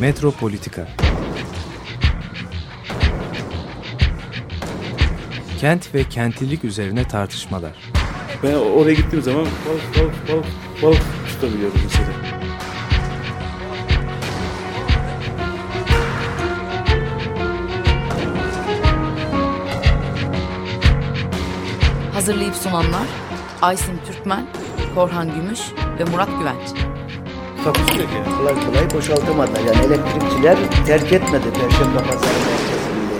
Metropolitika Kent ve kentlilik üzerine tartışmalar. Ben oraya gittiğim zaman balık balık balık balık tutabiliyorum mesela. Hazırlayıp sunanlar Aysin Türkmen, Korhan Gümüş ve Murat Güvenç. Takusu yok yani. kolay kolay boşaltamadı. Yani elektrikçiler terk etmedi Perşembe Pazarı merkezinde.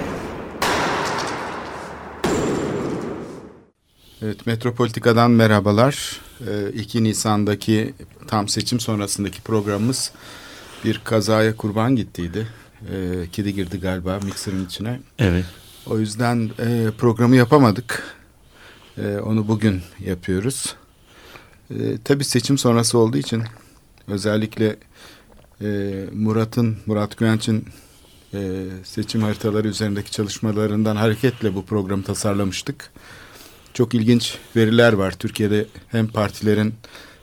Evet, Metropolitika'dan merhabalar. Ee, 2 Nisan'daki tam seçim sonrasındaki programımız bir kazaya kurban gittiydi. Ee, kedi girdi galiba mikserin içine. Evet. O yüzden e, programı yapamadık. E, onu bugün yapıyoruz. E, tabii seçim sonrası olduğu için özellikle e, Murat'ın, Murat Güvenç'in e, seçim haritaları üzerindeki çalışmalarından hareketle bu programı tasarlamıştık. Çok ilginç veriler var Türkiye'de hem partilerin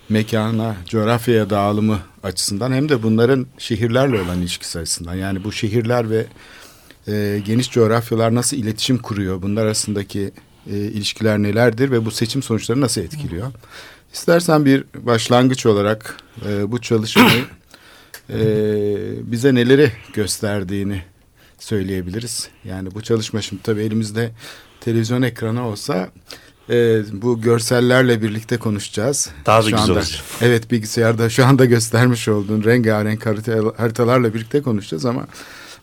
mekana, coğrafyaya dağılımı açısından hem de bunların şehirlerle olan ilişkisi açısından. Yani bu şehirler ve e, geniş coğrafyalar nasıl iletişim kuruyor? Bunlar arasındaki e, ilişkiler nelerdir ve bu seçim sonuçları nasıl etkiliyor? İstersen bir başlangıç olarak e, bu çalışmayı e, bize neleri gösterdiğini söyleyebiliriz. Yani bu çalışma şimdi tabii elimizde televizyon ekranı olsa e, bu görsellerle birlikte konuşacağız. Daha da Şu güzel anda, olacak. Evet bilgisayarda şu anda göstermiş olduğun rengarenk harita, haritalarla birlikte konuşacağız ama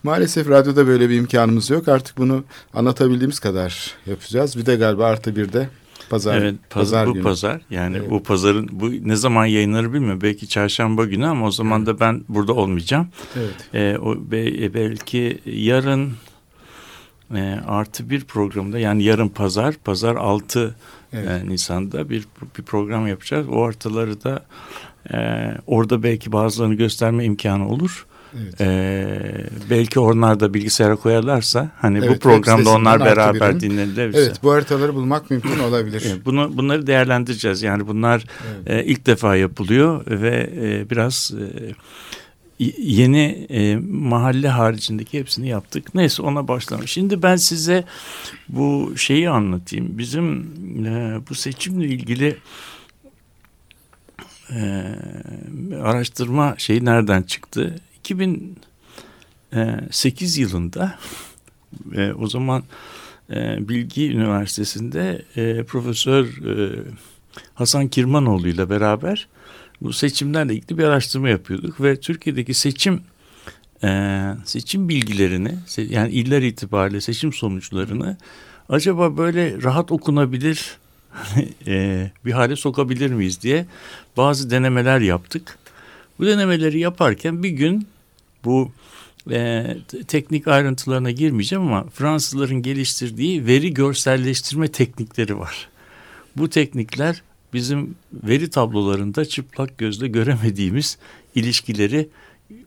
maalesef radyoda böyle bir imkanımız yok. Artık bunu anlatabildiğimiz kadar yapacağız. Bir de galiba artı bir de pazar, evet, pazar, bu günü. pazar. Yani Evet. bu pazarın bu ne zaman yayınları bilmiyorum. Belki çarşamba günü ama o zaman da ben burada olmayacağım. Evet. Ee, o be- belki yarın e, artı bir programda yani yarın pazar, pazar 6 Evet. e, Nisan'da bir bir program yapacağız. O haritaları da e, orada belki bazılarını gösterme imkanı olur. Evet. Ee, belki onlar da bilgisayara koyarlarsa hani Evet, bu programda onlar beraber birin. dinlenirse. Evet bu haritaları bulmak mümkün olabilir. Bunu bunları değerlendireceğiz. Yani bunlar Evet. e, ilk defa yapılıyor ve e, biraz e, yeni e, mahalle haricindeki hepsini yaptık. Neyse ona başlayalım. Şimdi ben size bu şeyi anlatayım. Bizim e, bu seçimle ilgili e, araştırma şeyi nereden çıktı? 2008 yılında e, o zaman e, Bilgi Üniversitesi'nde e, Profesör e, Hasan Kirmanoğlu ile beraber bu seçimlerle ilgili bir araştırma yapıyorduk ve Türkiye'deki seçim e, seçim bilgilerini yani iller itibariyle seçim sonuçlarını acaba böyle rahat okunabilir e, bir hale sokabilir miyiz diye bazı denemeler yaptık. Bu denemeleri yaparken bir gün bu e, te- teknik ayrıntılarına girmeyeceğim ama Fransızların geliştirdiği veri görselleştirme teknikleri var. Bu teknikler bizim veri tablolarında çıplak gözle göremediğimiz ilişkileri,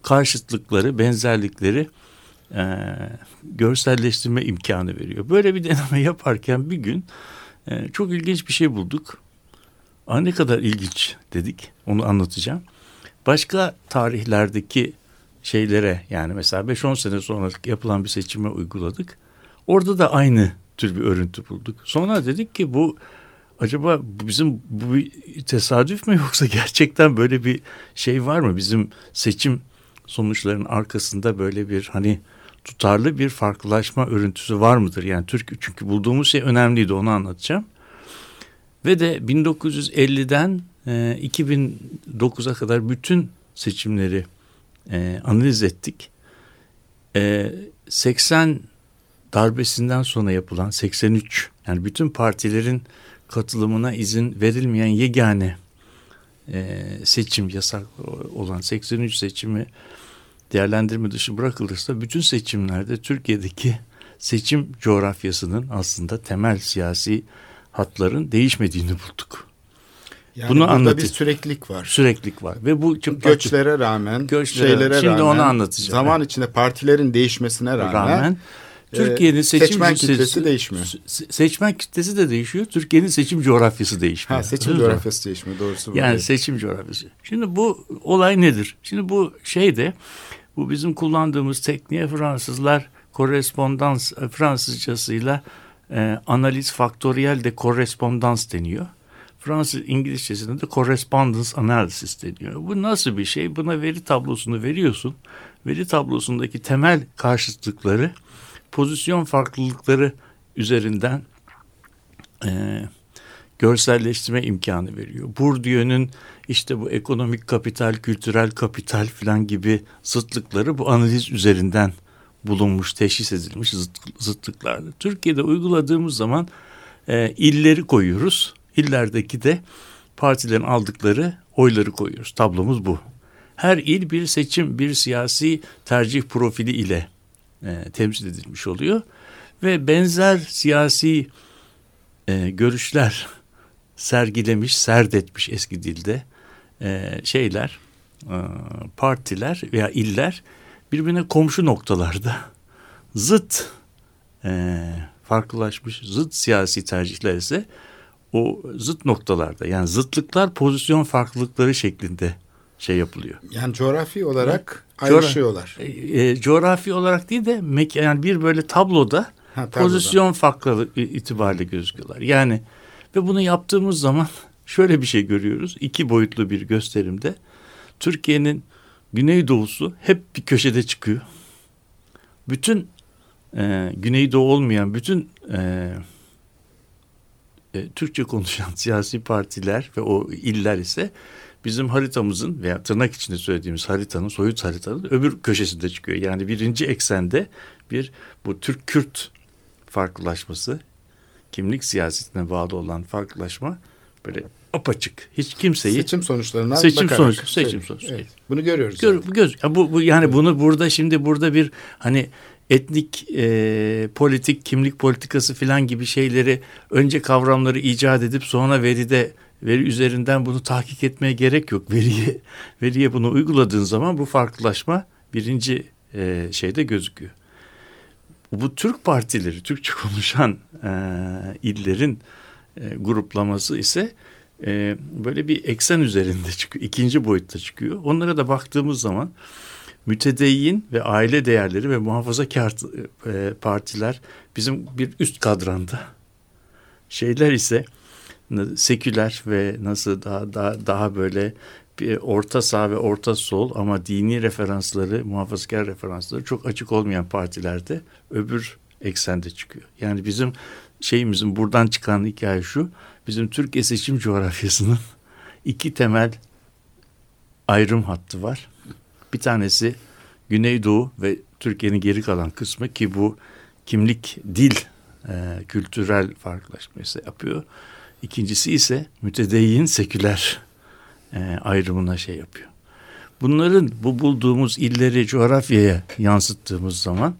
karşıtlıkları, benzerlikleri e, görselleştirme imkanı veriyor. Böyle bir deneme yaparken bir gün e, çok ilginç bir şey bulduk. Aa, ne kadar ilginç dedik, onu anlatacağım. Başka tarihlerdeki şeylere yani mesela 5-10 sene sonra yapılan bir seçime uyguladık. Orada da aynı tür bir örüntü bulduk. Sonra dedik ki bu acaba bizim bu bir tesadüf mü yoksa gerçekten böyle bir şey var mı? Bizim seçim sonuçlarının arkasında böyle bir hani tutarlı bir farklılaşma örüntüsü var mıdır? Yani Türk çünkü bulduğumuz şey önemliydi onu anlatacağım. Ve de 1950'den e, 2009'a kadar bütün seçimleri e, analiz ettik. E, 80 darbesinden sonra yapılan 83 yani bütün partilerin katılımına izin verilmeyen yegane e, seçim yasak olan 83 seçimi değerlendirme dışı bırakılırsa bütün seçimlerde Türkiye'deki seçim coğrafyasının aslında temel siyasi hatların değişmediğini bulduk. Yani Bunu anlatayım. bir süreklilik var. Süreklilik var ve bu çok Göçlere rağmen, Göçlere- şeylere Şimdi rağmen, onu anlatacağım. Zaman içinde partilerin değişmesine rağmen, rağmen e, Türkiye'nin seçim seçmen kitlesi se- değişmiyor. se- Seçmen kitlesi de değişiyor. Türkiye'nin seçim coğrafyası değişmiyor. Ha, seçim Değil coğrafyası değişmiyor doğrusu. Yani Evet. seçim coğrafyası. Şimdi bu olay nedir? Şimdi bu şeyde Bu bizim kullandığımız tekniğe Fransızlar korespondans e, Fransızcasıyla e, analiz faktöriyel de korespondans deniyor. Fransız İngilizcesinde de correspondence analysis deniyor. Bu nasıl bir şey? Buna veri tablosunu veriyorsun. Veri tablosundaki temel karşıtlıkları pozisyon farklılıkları üzerinden e, görselleştirme imkanı veriyor. Bourdieu'nun işte bu ekonomik kapital, kültürel kapital falan gibi zıtlıkları bu analiz üzerinden bulunmuş, teşhis edilmiş zıt, zıtlıklardır. Türkiye'de uyguladığımız zaman e, illeri koyuyoruz. İllerdeki de partilerin aldıkları oyları koyuyoruz. Tablomuz bu. Her il bir seçim, bir siyasi tercih profili ile e, temsil edilmiş oluyor. Ve benzer siyasi e, görüşler sergilemiş, serdetmiş eski dilde e, şeyler, e, partiler veya iller birbirine komşu noktalarda zıt e, farklılaşmış zıt siyasi tercihler ise o zıt noktalarda yani zıtlıklar pozisyon farklılıkları şeklinde şey yapılıyor. Yani coğrafi olarak evet. ayrışıyorlar. E, e, coğrafi olarak değil de yani bir böyle tabloda, ha, tabloda. pozisyon farklılığı itibariyle gözüküyorlar. Yani ve bunu yaptığımız zaman şöyle bir şey görüyoruz. İki boyutlu bir gösterimde Türkiye'nin güneydoğusu hep bir köşede çıkıyor. Bütün e, güneydoğu olmayan bütün e, e, Türkçe konuşan siyasi partiler ve o iller ise bizim haritamızın veya tırnak içinde söylediğimiz haritanın, soyut haritanın öbür köşesinde çıkıyor. Yani birinci eksende bir bu Türk-Kürt farklılaşması, kimlik siyasetine bağlı olan farklılaşma böyle apaçık. Hiç kimseyi seçim sonuçlarından seçim bakarak sonuç seçim sonuç. Evet. Bunu görüyoruz. Gör, yani. göz ya bu, bu yani bunu burada şimdi burada bir hani etnik e, politik kimlik politikası filan gibi şeyleri önce kavramları icat edip sonra veride veri üzerinden bunu tahkik etmeye gerek yok. Veriye veriye bunu uyguladığın zaman bu farklılaşma birinci e, şeyde gözüküyor. Bu Türk partileri, Türkçe konuşan e, illerin e, gruplaması ise e, böyle bir eksen üzerinde çıkıyor. ikinci boyutta çıkıyor. Onlara da baktığımız zaman mütedeyyin ve aile değerleri ve muhafazakar e, partiler bizim bir üst kadranda. Şeyler ise seküler ve nasıl daha daha, daha böyle bir orta sağ ve orta sol ama dini referansları, muhafazakar referansları çok açık olmayan partilerde öbür eksende çıkıyor. Yani bizim şeyimizin buradan çıkan hikaye şu. Bizim Türkiye seçim coğrafyasının iki temel ayrım hattı var. Bir tanesi Güneydoğu ve Türkiye'nin geri kalan kısmı ki bu kimlik, dil, e, kültürel farklılaşması yapıyor. İkincisi ise mütedeyyin seküler e, ayrımına şey yapıyor. Bunların bu bulduğumuz illeri coğrafyaya yansıttığımız zaman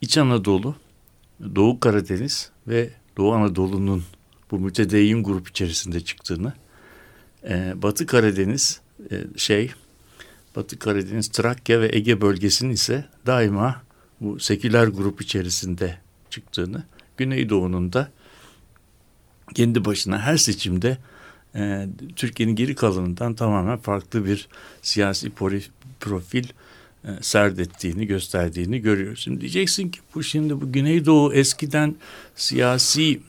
İç Anadolu, Doğu Karadeniz ve Doğu Anadolu'nun bu mütedeyyin grup içerisinde çıktığını, e, Batı Karadeniz e, şey, Batı Karadeniz, Trakya ve Ege bölgesinin ise daima bu seküler grup içerisinde çıktığını, Güneydoğu'nun da kendi başına her seçimde e, Türkiye'nin geri kalanından tamamen farklı bir siyasi profil e, serdettiğini, gösterdiğini görüyoruz. Şimdi diyeceksin ki bu şimdi bu Güneydoğu eskiden siyasi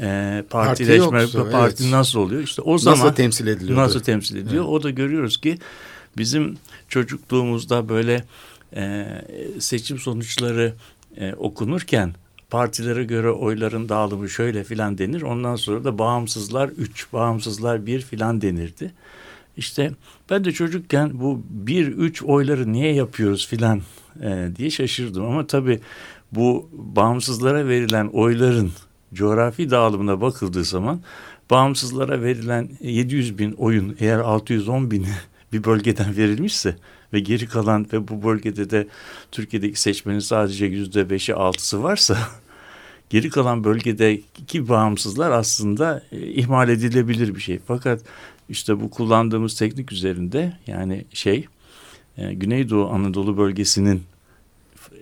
e, partileşme parti, yoktu, parti evet. nasıl oluyor? İşte o zaman nasıl temsil ediliyor? Nasıl temsil ediyor? Evet. O da görüyoruz ki bizim çocukluğumuzda böyle e, seçim sonuçları e, okunurken partilere göre oyların dağılımı şöyle filan denir. Ondan sonra da bağımsızlar üç, bağımsızlar bir filan denirdi. İşte ben de çocukken bu bir üç oyları niye yapıyoruz filan e, diye şaşırdım. Ama tabii bu bağımsızlara verilen oyların coğrafi dağılımına bakıldığı zaman bağımsızlara verilen 700 bin oyun eğer 610 bini bir bölgeden verilmişse ve geri kalan ve bu bölgede de Türkiye'deki seçmenin sadece yüzde beşi altısı varsa geri kalan bölgedeki bağımsızlar aslında e, ihmal edilebilir bir şey. Fakat işte bu kullandığımız teknik üzerinde yani şey e, Güneydoğu Anadolu bölgesinin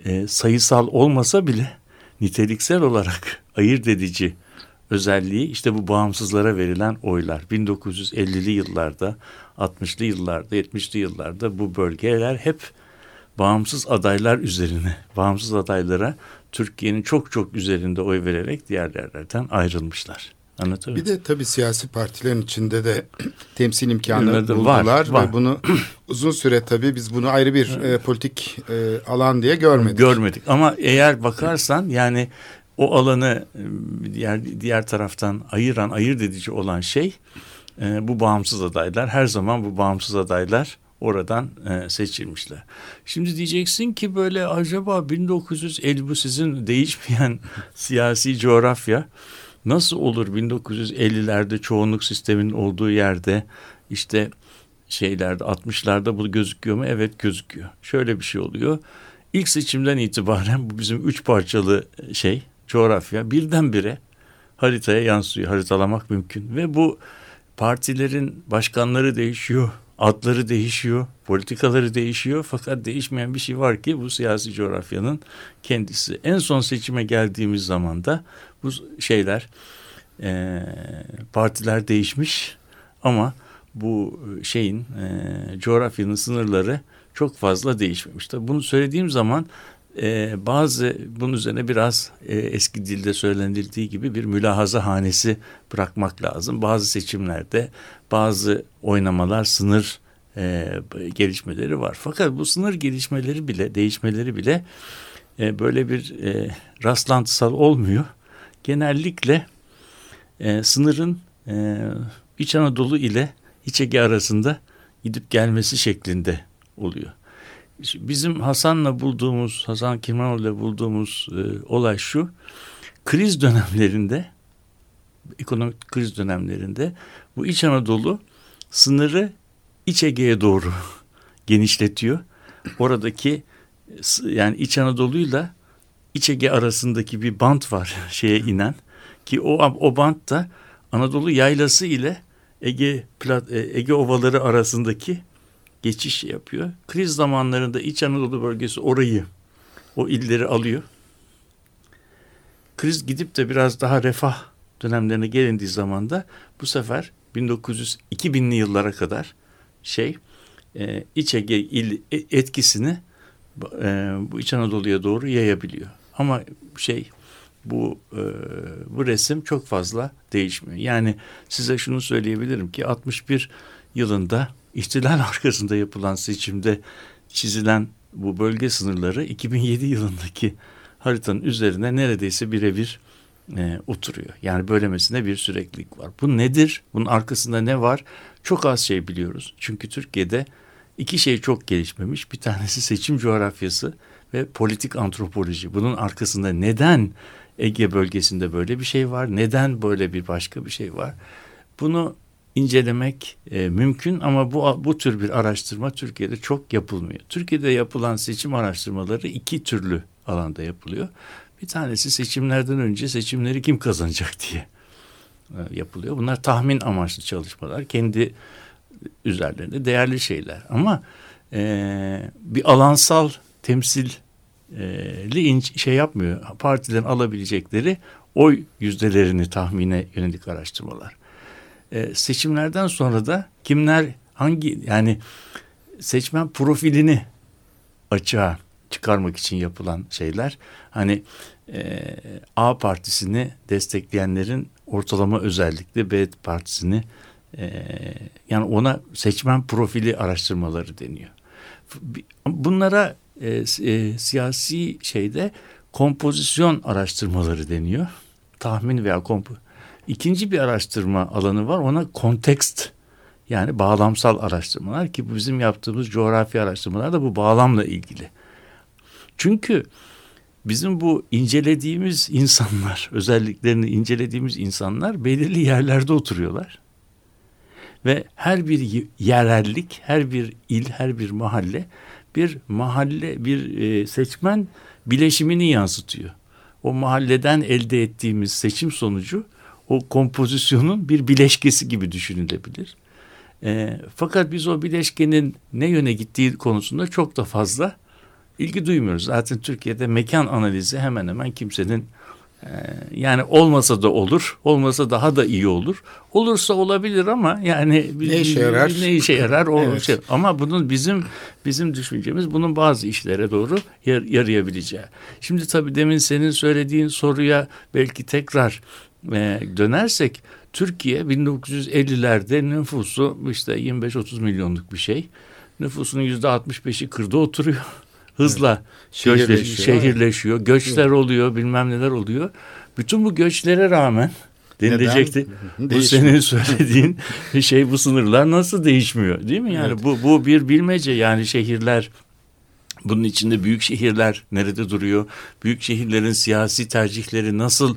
e, sayısal olmasa bile niteliksel olarak ayırt edici özelliği işte bu bağımsızlara verilen oylar. 1950'li yıllarda, 60'lı yıllarda, 70'li yıllarda bu bölgeler hep bağımsız adaylar üzerine, bağımsız adaylara Türkiye'nin çok çok üzerinde oy vererek diğer yerlerden ayrılmışlar. Anlatabiliyor Bir de tabii siyasi partilerin içinde de temsil imkanı var, buldular var. ve bunu uzun süre tabii biz bunu ayrı bir e, politik e, alan diye görmedik. Görmedik ama eğer bakarsan yani o alanı e, diğer diğer taraftan ayıran, ayırt edici olan şey e, bu bağımsız adaylar. Her zaman bu bağımsız adaylar oradan e, seçilmişler. Şimdi diyeceksin ki böyle acaba 1950 bu sizin değişmeyen siyasi coğrafya nasıl olur 1950'lerde çoğunluk sisteminin olduğu yerde işte şeylerde 60'larda bu gözüküyor mu? Evet gözüküyor. Şöyle bir şey oluyor. İlk seçimden itibaren bu bizim üç parçalı şey coğrafya birdenbire haritaya yansıyor. Haritalamak mümkün ve bu partilerin başkanları değişiyor, adları değişiyor, politikaları değişiyor. Fakat değişmeyen bir şey var ki bu siyasi coğrafyanın kendisi. En son seçime geldiğimiz zaman da bu şeyler e, partiler değişmiş ama bu şeyin e, coğrafyanın sınırları çok fazla değişmemiş. Tabii bunu söylediğim zaman e, bazı bunun üzerine biraz e, eski dilde söylenildiği gibi bir mülahaza hanesi bırakmak lazım. Bazı seçimlerde bazı oynamalar sınır e, gelişmeleri var. Fakat bu sınır gelişmeleri bile değişmeleri bile e, böyle bir rastlantısal olmuyor. Genellikle sınırın İç Anadolu ile İç Ege arasında gidip gelmesi şeklinde oluyor. Bizim Hasan'la bulduğumuz, Hasan Kirmanoğlu'yla bulduğumuz e, olay şu. Kriz dönemlerinde, ekonomik kriz dönemlerinde bu İç Anadolu sınırı İç Ege'ye doğru genişletiyor. Oradaki yani İç Anadolu'yla İç Ege arasındaki bir bant var şeye inen ki o o bant da Anadolu yaylası ile Ege plat, Ege ovaları arasındaki geçiş yapıyor. Kriz zamanlarında İç Anadolu bölgesi orayı o illeri alıyor. Kriz gidip de biraz daha refah dönemlerine gelindiği zaman da bu sefer 1900 2000'li yıllara kadar şey e, İç Ege il etkisini e, bu İç Anadolu'ya doğru yayabiliyor. Ama şey bu e, bu resim çok fazla değişmiyor. Yani size şunu söyleyebilirim ki 61 yılında ihtilal arkasında yapılan seçimde çizilen bu bölge sınırları 2007 yılındaki haritanın üzerine neredeyse birebir e, oturuyor. Yani bölemesinde bir süreklilik var. Bu nedir? Bunun arkasında ne var? Çok az şey biliyoruz. Çünkü Türkiye'de iki şey çok gelişmemiş. Bir tanesi seçim coğrafyası ve politik antropoloji. Bunun arkasında neden Ege bölgesinde böyle bir şey var? Neden böyle bir başka bir şey var? Bunu incelemek e, mümkün ama bu bu tür bir araştırma Türkiye'de çok yapılmıyor. Türkiye'de yapılan seçim araştırmaları iki türlü alanda yapılıyor. Bir tanesi seçimlerden önce seçimleri kim kazanacak diye e, yapılıyor. Bunlar tahmin amaçlı çalışmalar. Kendi üzerlerinde değerli şeyler. Ama e, bir alansal temsil şey yapmıyor. Partilerin alabilecekleri oy yüzdelerini tahmine yönelik araştırmalar. Ee, seçimlerden sonra da kimler hangi yani seçmen profilini açığa çıkarmak için yapılan şeyler. Hani e, A partisini destekleyenlerin ortalama özellikle B partisini e, yani ona seçmen profili araştırmaları deniyor. Bunlara e, e, siyasi şeyde kompozisyon araştırmaları deniyor. Tahmin veya kompo. İkinci bir araştırma alanı var ona kontekst yani bağlamsal araştırmalar ki bizim yaptığımız coğrafi araştırmalar da bu bağlamla ilgili. Çünkü bizim bu incelediğimiz insanlar, özelliklerini incelediğimiz insanlar belirli yerlerde oturuyorlar. Ve her bir yerellik, her bir il, her bir mahalle bir mahalle, bir e, seçmen bileşimini yansıtıyor. O mahalleden elde ettiğimiz seçim sonucu o kompozisyonun bir bileşkesi gibi düşünülebilir. E, fakat biz o bileşkenin ne yöne gittiği konusunda çok da fazla ilgi duymuyoruz. Zaten Türkiye'de mekan analizi hemen hemen kimsenin Ee, yani olmasa da olur, olmasa daha da iyi olur. Olursa olabilir ama yani Ne işe yarar? Ne işe yarar o Evet. şey. Ama bunun bizim bizim düşüncemiz bunun bazı işlere doğru yar- yarayabileceği. Şimdi tabii demin senin söylediğin soruya belki tekrar e, dönersek Türkiye 1950'lerde nüfusu işte 25-30 milyonluk bir şey. Nüfusunun %65'i kırda oturuyor. Hızla Şehirleşiyor. göçleşiyor, şehirleşiyor, göçler oluyor, bilmem neler oluyor. Bütün bu göçlere rağmen denilecekti. Bu senin söylediğin şey bu sınırlar nasıl değişmiyor değil mi? Yani Evet. bu bu bir bilmece yani şehirler bunun içinde büyük şehirler nerede duruyor? Büyük şehirlerin siyasi tercihleri nasıl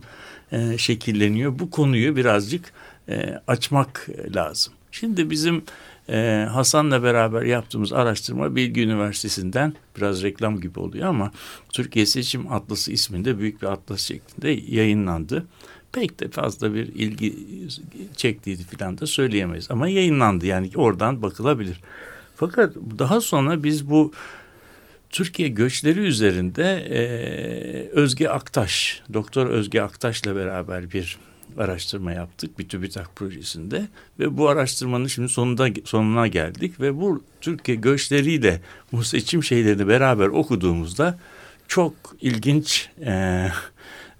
e, şekilleniyor? Bu konuyu birazcık e, açmak lazım. Şimdi bizim e, Hasan'la beraber yaptığımız araştırma Bilgi Üniversitesi'nden biraz reklam gibi oluyor ama Türkiye Seçim Atlası isminde büyük bir atlas şeklinde yayınlandı. Pek de fazla bir ilgi çektiğini falan da söyleyemeyiz ama yayınlandı yani oradan bakılabilir. Fakat daha sonra biz bu Türkiye göçleri üzerinde e, Özge Aktaş, Doktor Özge Aktaş'la beraber bir araştırma yaptık bir TÜBİTAK projesinde ve bu araştırmanın şimdi sonunda sonuna geldik ve bu Türkiye göçleriyle bu seçim şeylerini beraber okuduğumuzda çok ilginç e,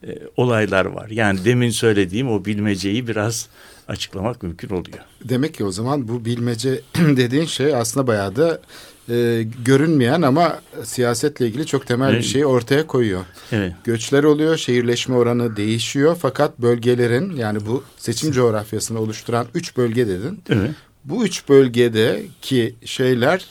e, olaylar var. Yani demin söylediğim o bilmeceyi biraz açıklamak mümkün oluyor. Demek ki o zaman bu bilmece dediğin şey aslında bayağı da e, görünmeyen ama siyasetle ilgili çok temel bir Evet. şeyi ortaya koyuyor. Evet. Göçler oluyor, şehirleşme oranı değişiyor fakat bölgelerin yani bu seçim coğrafyasını oluşturan üç bölge dedin. Evet. Bu üç bölgedeki şeyler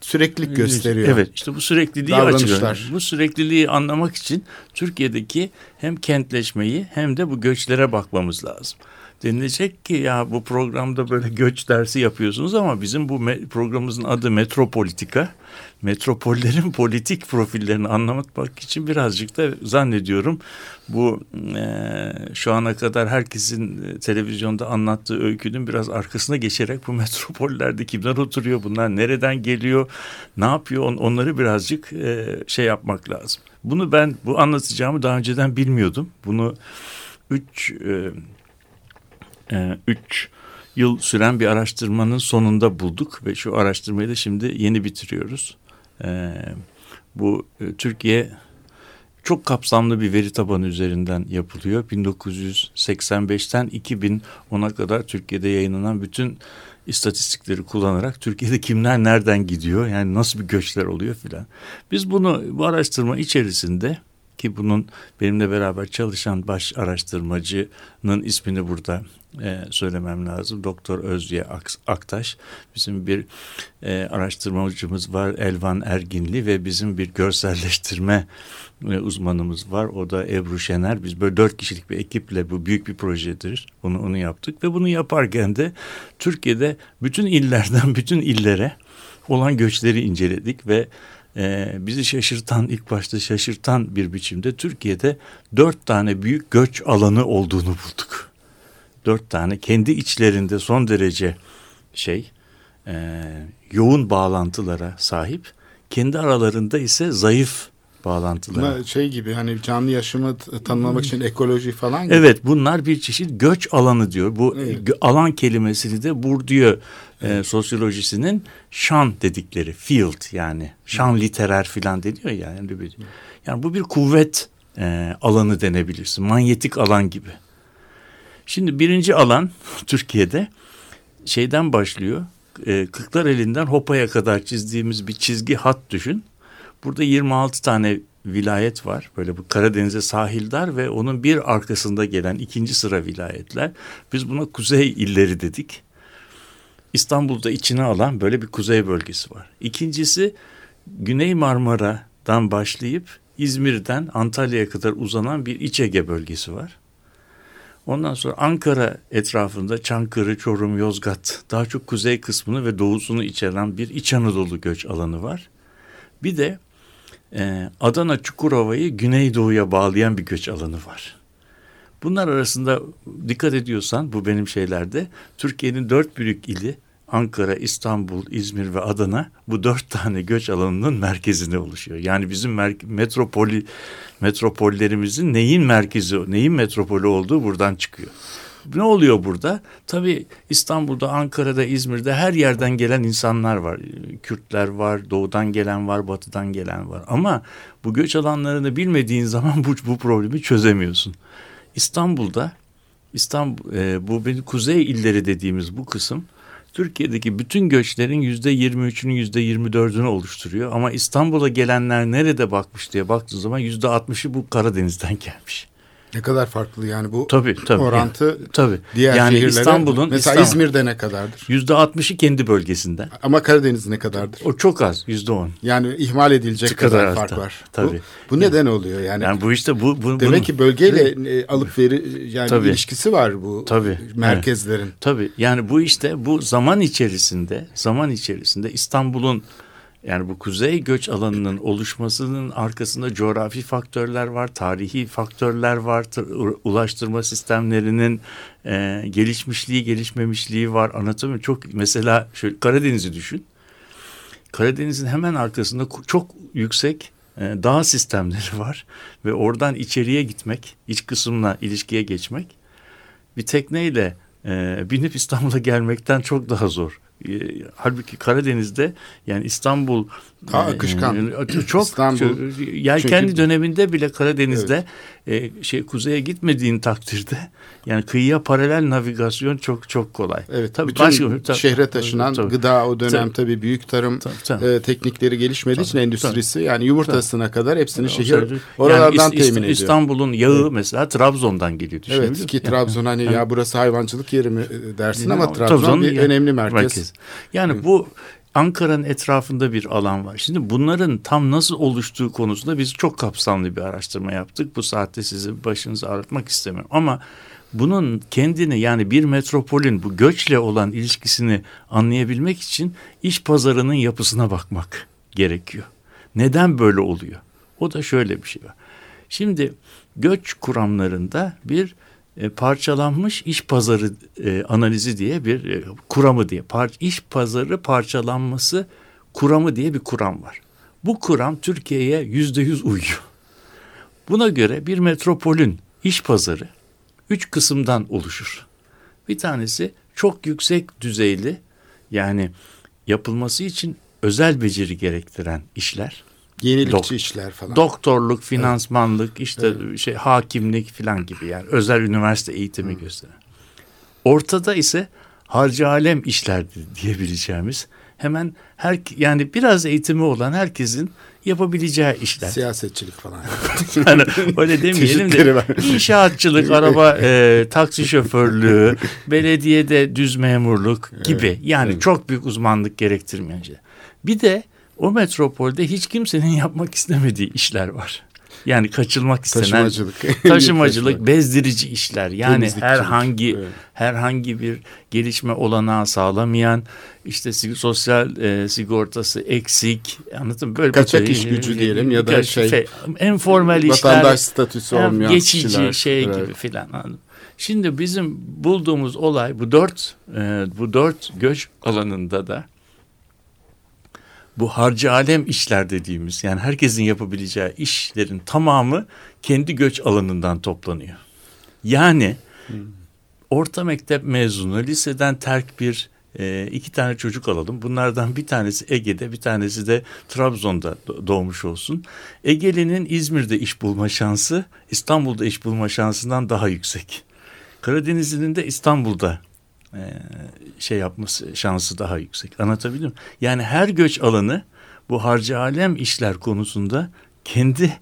süreklilik gösteriyor. Evet işte bu sürekliliği açıklıyor. Bu sürekliliği anlamak için Türkiye'deki hem kentleşmeyi hem de bu göçlere bakmamız lazım. Denilecek ki ya bu programda böyle göç dersi yapıyorsunuz ama bizim bu programımızın adı Metropolitika. Metropollerin politik profillerini anlamak için birazcık da zannediyorum bu e, şu ana kadar herkesin e, televizyonda anlattığı öykünün biraz arkasına geçerek bu metropollerde kimler oturuyor, bunlar nereden geliyor, ne yapıyor on- onları birazcık e, şey yapmak lazım. Bunu ben bu anlatacağımı daha önceden bilmiyordum. Bunu üç e, e, üç yıl süren bir araştırmanın sonunda bulduk ve şu araştırmayı da şimdi yeni bitiriyoruz. E, bu e, Türkiye çok kapsamlı bir veri tabanı üzerinden yapılıyor. 1985'ten 2010'a kadar Türkiye'de yayınlanan bütün istatistikleri kullanarak Türkiye'de kimler nereden gidiyor yani nasıl bir göçler oluyor filan. Biz bunu bu araştırma içerisinde ki bunun benimle beraber çalışan baş araştırmacının ismini burada e, söylemem lazım. Doktor Özye Ak- Aktaş. Bizim bir e, araştırmacımız var Elvan Erginli ve bizim bir görselleştirme e, uzmanımız var. O da Ebru Şener. Biz böyle dört kişilik bir ekiple bu büyük bir projedir. Onu, onu yaptık ve bunu yaparken de Türkiye'de bütün illerden bütün illere olan göçleri inceledik ve e, bizi şaşırtan ilk başta şaşırtan bir biçimde Türkiye'de dört tane büyük göç alanı olduğunu bulduk. Dört tane kendi içlerinde son derece şey e, yoğun bağlantılara sahip kendi aralarında ise zayıf bağlantılara. Buna şey gibi hani canlı yaşamı tanımlamak için ekoloji falan gibi. Evet bunlar bir çeşit göç alanı diyor. Bu Evet. alan kelimesini de Bourdieu e, sosyolojisinin şan dedikleri field yani şan literer filan deniyor ya. Yani, yani bu bir kuvvet e, alanı denebilirsin. Manyetik alan gibi. Şimdi birinci alan Türkiye'de şeyden başlıyor. E, Kırklar elinden Hopa'ya kadar çizdiğimiz bir çizgi hat düşün. Burada 26 tane vilayet var. Böyle bu Karadeniz'e sahildar ve onun bir arkasında gelen ikinci sıra vilayetler. Biz buna kuzey illeri dedik. İstanbul'da içine alan böyle bir kuzey bölgesi var. İkincisi Güney Marmara'dan başlayıp İzmir'den Antalya'ya kadar uzanan bir İç Ege bölgesi var. Ondan sonra Ankara etrafında Çankırı, Çorum, Yozgat daha çok kuzey kısmını ve doğusunu içeren bir İç Anadolu göç alanı var. Bir de e, Adana Çukurova'yı Güneydoğu'ya bağlayan bir göç alanı var. Bunlar arasında dikkat ediyorsan bu benim şeylerde Türkiye'nin dört büyük ili Ankara, İstanbul, İzmir ve Adana bu dört tane göç alanının merkezinde oluşuyor. Yani bizim mer- metropoli metropollerimizin neyin merkezi, neyin metropolü olduğu buradan çıkıyor. Ne oluyor burada? Tabii İstanbul'da, Ankara'da, İzmir'de her yerden gelen insanlar var. Kürtler var, doğudan gelen var, batıdan gelen var. Ama bu göç alanlarını bilmediğin zaman bu, bu problemi çözemiyorsun. İstanbul'da, İstanbul, e, bu kuzey illeri dediğimiz bu kısım Türkiye'deki bütün göçlerin yüzde 23'ünü yüzde 24'ünü oluşturuyor. Ama İstanbul'a gelenler nerede bakmış diye baktığı zaman yüzde 60'ı bu Karadeniz'den gelmiş. Ne kadar farklı yani bu Tabii tabii. orantı Yani, tabii. diğer yani şehirlere. İstanbul'un mesela İstanbul, İzmir'de ne kadardır? yüzde 60'ı kendi bölgesinden. Ama Karadeniz ne kadardır? O çok az yüzde 10. Yani ihmal edilecek kadar, kadar fark var. Tabii. Bu, bu neden oluyor yani? Yani bu işte bu, bu Demek bunun- ki bölgeyle e, alıp veri yani Tabii. ilişkisi var bu Tabii, merkezlerin. Tabii yani bu işte bu zaman içerisinde zaman içerisinde İstanbul'un yani bu kuzey göç alanının oluşmasının arkasında coğrafi faktörler var, tarihi faktörler var, tır- ulaştırma sistemlerinin e, gelişmişliği, gelişmemişliği var. Anlatabiliyor muyum? Çok mesela şöyle Karadeniz'i düşün. Karadeniz'in hemen arkasında çok yüksek e, dağ sistemleri var ve oradan içeriye gitmek, iç kısımla ilişkiye geçmek bir tekneyle e, binip İstanbul'a gelmekten çok daha zor. E, halbuki Karadeniz'de yani İstanbul E, akışkan. e, çok İstanbul, yelkenli çünkü- döneminde bile Karadeniz'de e, şey kuzeye gitmediğin takdirde yani kıyıya paralel navigasyon çok çok kolay. Evet, Tabii bütün başka- tabii, şehre taşınan tabii. gıda o dönem Tabii. tabii, büyük tarım Tabii, tabii. e, teknikleri gelişmediği için Tabii, endüstrisi yani yumurtasına kadar hepsini O şehir oralardan yani temin ediyor. İstanbul'un yağı mesela Trabzon'dan geliyor. Evet ki Trabzon hani ya burası hayvancılık yeri mi e, dersin ama Yani Trabzon Trabzon bir yani önemli merkez. Yani bu Ankara'nın etrafında bir alan var. Şimdi bunların tam nasıl oluştuğu konusunda biz çok kapsamlı bir araştırma yaptık. Bu saatte sizi başınızı ağrıtmak istemiyorum. Ama bunun kendini yani bir metropolün bu göçle olan ilişkisini anlayabilmek için iş pazarının yapısına bakmak gerekiyor. Neden böyle oluyor? O da şöyle bir şey var. Şimdi göç kuramlarında bir e, parçalanmış iş pazarı e, analizi diye bir e, kuramı diye par, iş pazarı parçalanması kuramı diye bir kuram var. Bu kuram Türkiye'ye yüzde yüz uyuyor. Buna göre bir metropolün iş pazarı üç kısımdan oluşur. Bir tanesi çok yüksek düzeyli yani yapılması için özel beceri gerektiren işler. Yenilikçi Dok- işler falan. Doktorluk, finansmanlık, işte şey hakimlik falan gibi yani özel üniversite eğitimi gösteren. Ortada ise harcı alem işler diyebileceğimiz hemen her yani biraz eğitimi olan herkesin yapabileceği işler. Siyasetçilik falan. Yani öyle demeyelim de inşaatçılık, araba, e, taksi şoförlüğü, belediyede düz memurluk gibi yani çok büyük uzmanlık gerektirmeyen şey. Bir de o metropolde hiç kimsenin yapmak istemediği işler var. Yani kaçılmak istenen Taşımacılık. taşımacılık, bezdirici işler. Yani herhangi evet. herhangi bir gelişme olanağı sağlamayan, işte sosyal e, sigortası eksik, anladın mı? Böyle Kaçak böyle- iş gücü diyelim ya da Kaç- şey, fe- informal işler, Vatandaş statüsü olmayan geçici kişiler. şey Evet. gibi filan. Şimdi bizim bulduğumuz olay bu dört e, bu dört göç alanında da bu harcı alem işler dediğimiz yani herkesin yapabileceği işlerin tamamı kendi göç alanından toplanıyor. Yani orta mektep mezunu liseden terk bir e, iki tane çocuk alalım. Bunlardan bir tanesi Ege'de bir tanesi de Trabzon'da do- doğmuş olsun. Ege'linin İzmir'de iş bulma şansı İstanbul'da iş bulma şansından daha yüksek. Karadenizli'nin de İstanbul'da şey yapması şansı daha yüksek. Anlatabildim mi? Yani her göç alanı bu harcı alem işler konusunda kendi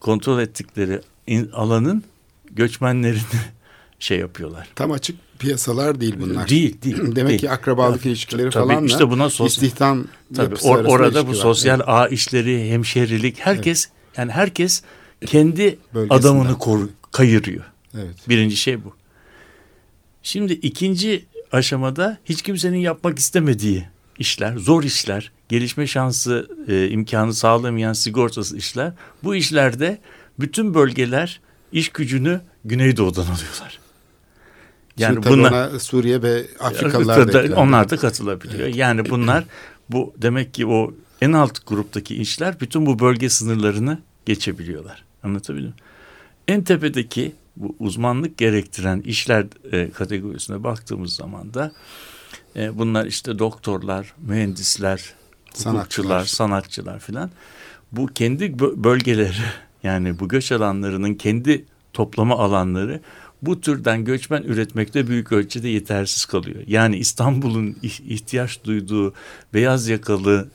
kontrol ettikleri alanın göçmenlerini şey yapıyorlar. Tam açık piyasalar değil bunlar. Değil, değil. Demek değil. ki akrabalık ilişkileri Tabii, falan işte buna sos- istihdam Tabii or- orada bu sosyal ağ işleri, hemşerilik herkes yani herkes kendi adamını kor- kayırıyor. Evet. evet. Birinci şey bu. Şimdi ikinci aşamada hiç kimsenin yapmak istemediği işler, zor işler, gelişme şansı, e, imkanı sağlamayan sigortası işler. Bu işlerde bütün bölgeler iş gücünü Güneydoğu'dan alıyorlar. Yani Şimdi bunlar ona Suriye ve Afrikalılar da onlar da katılabiliyor. Yani bunlar bu demek ki o en alt gruptaki işler bütün bu bölge sınırlarını geçebiliyorlar. Anlatabildim mi? En tepedeki bu uzmanlık gerektiren işler e, kategorisine baktığımız zaman da e, bunlar işte doktorlar, mühendisler, Sanatçılar. sanatçılar filan. Bu kendi bö- bölgeleri yani bu göç alanlarının kendi toplama alanları bu türden göçmen üretmekte büyük ölçüde yetersiz kalıyor. Yani İstanbul'un ih- ihtiyaç duyduğu beyaz yakalı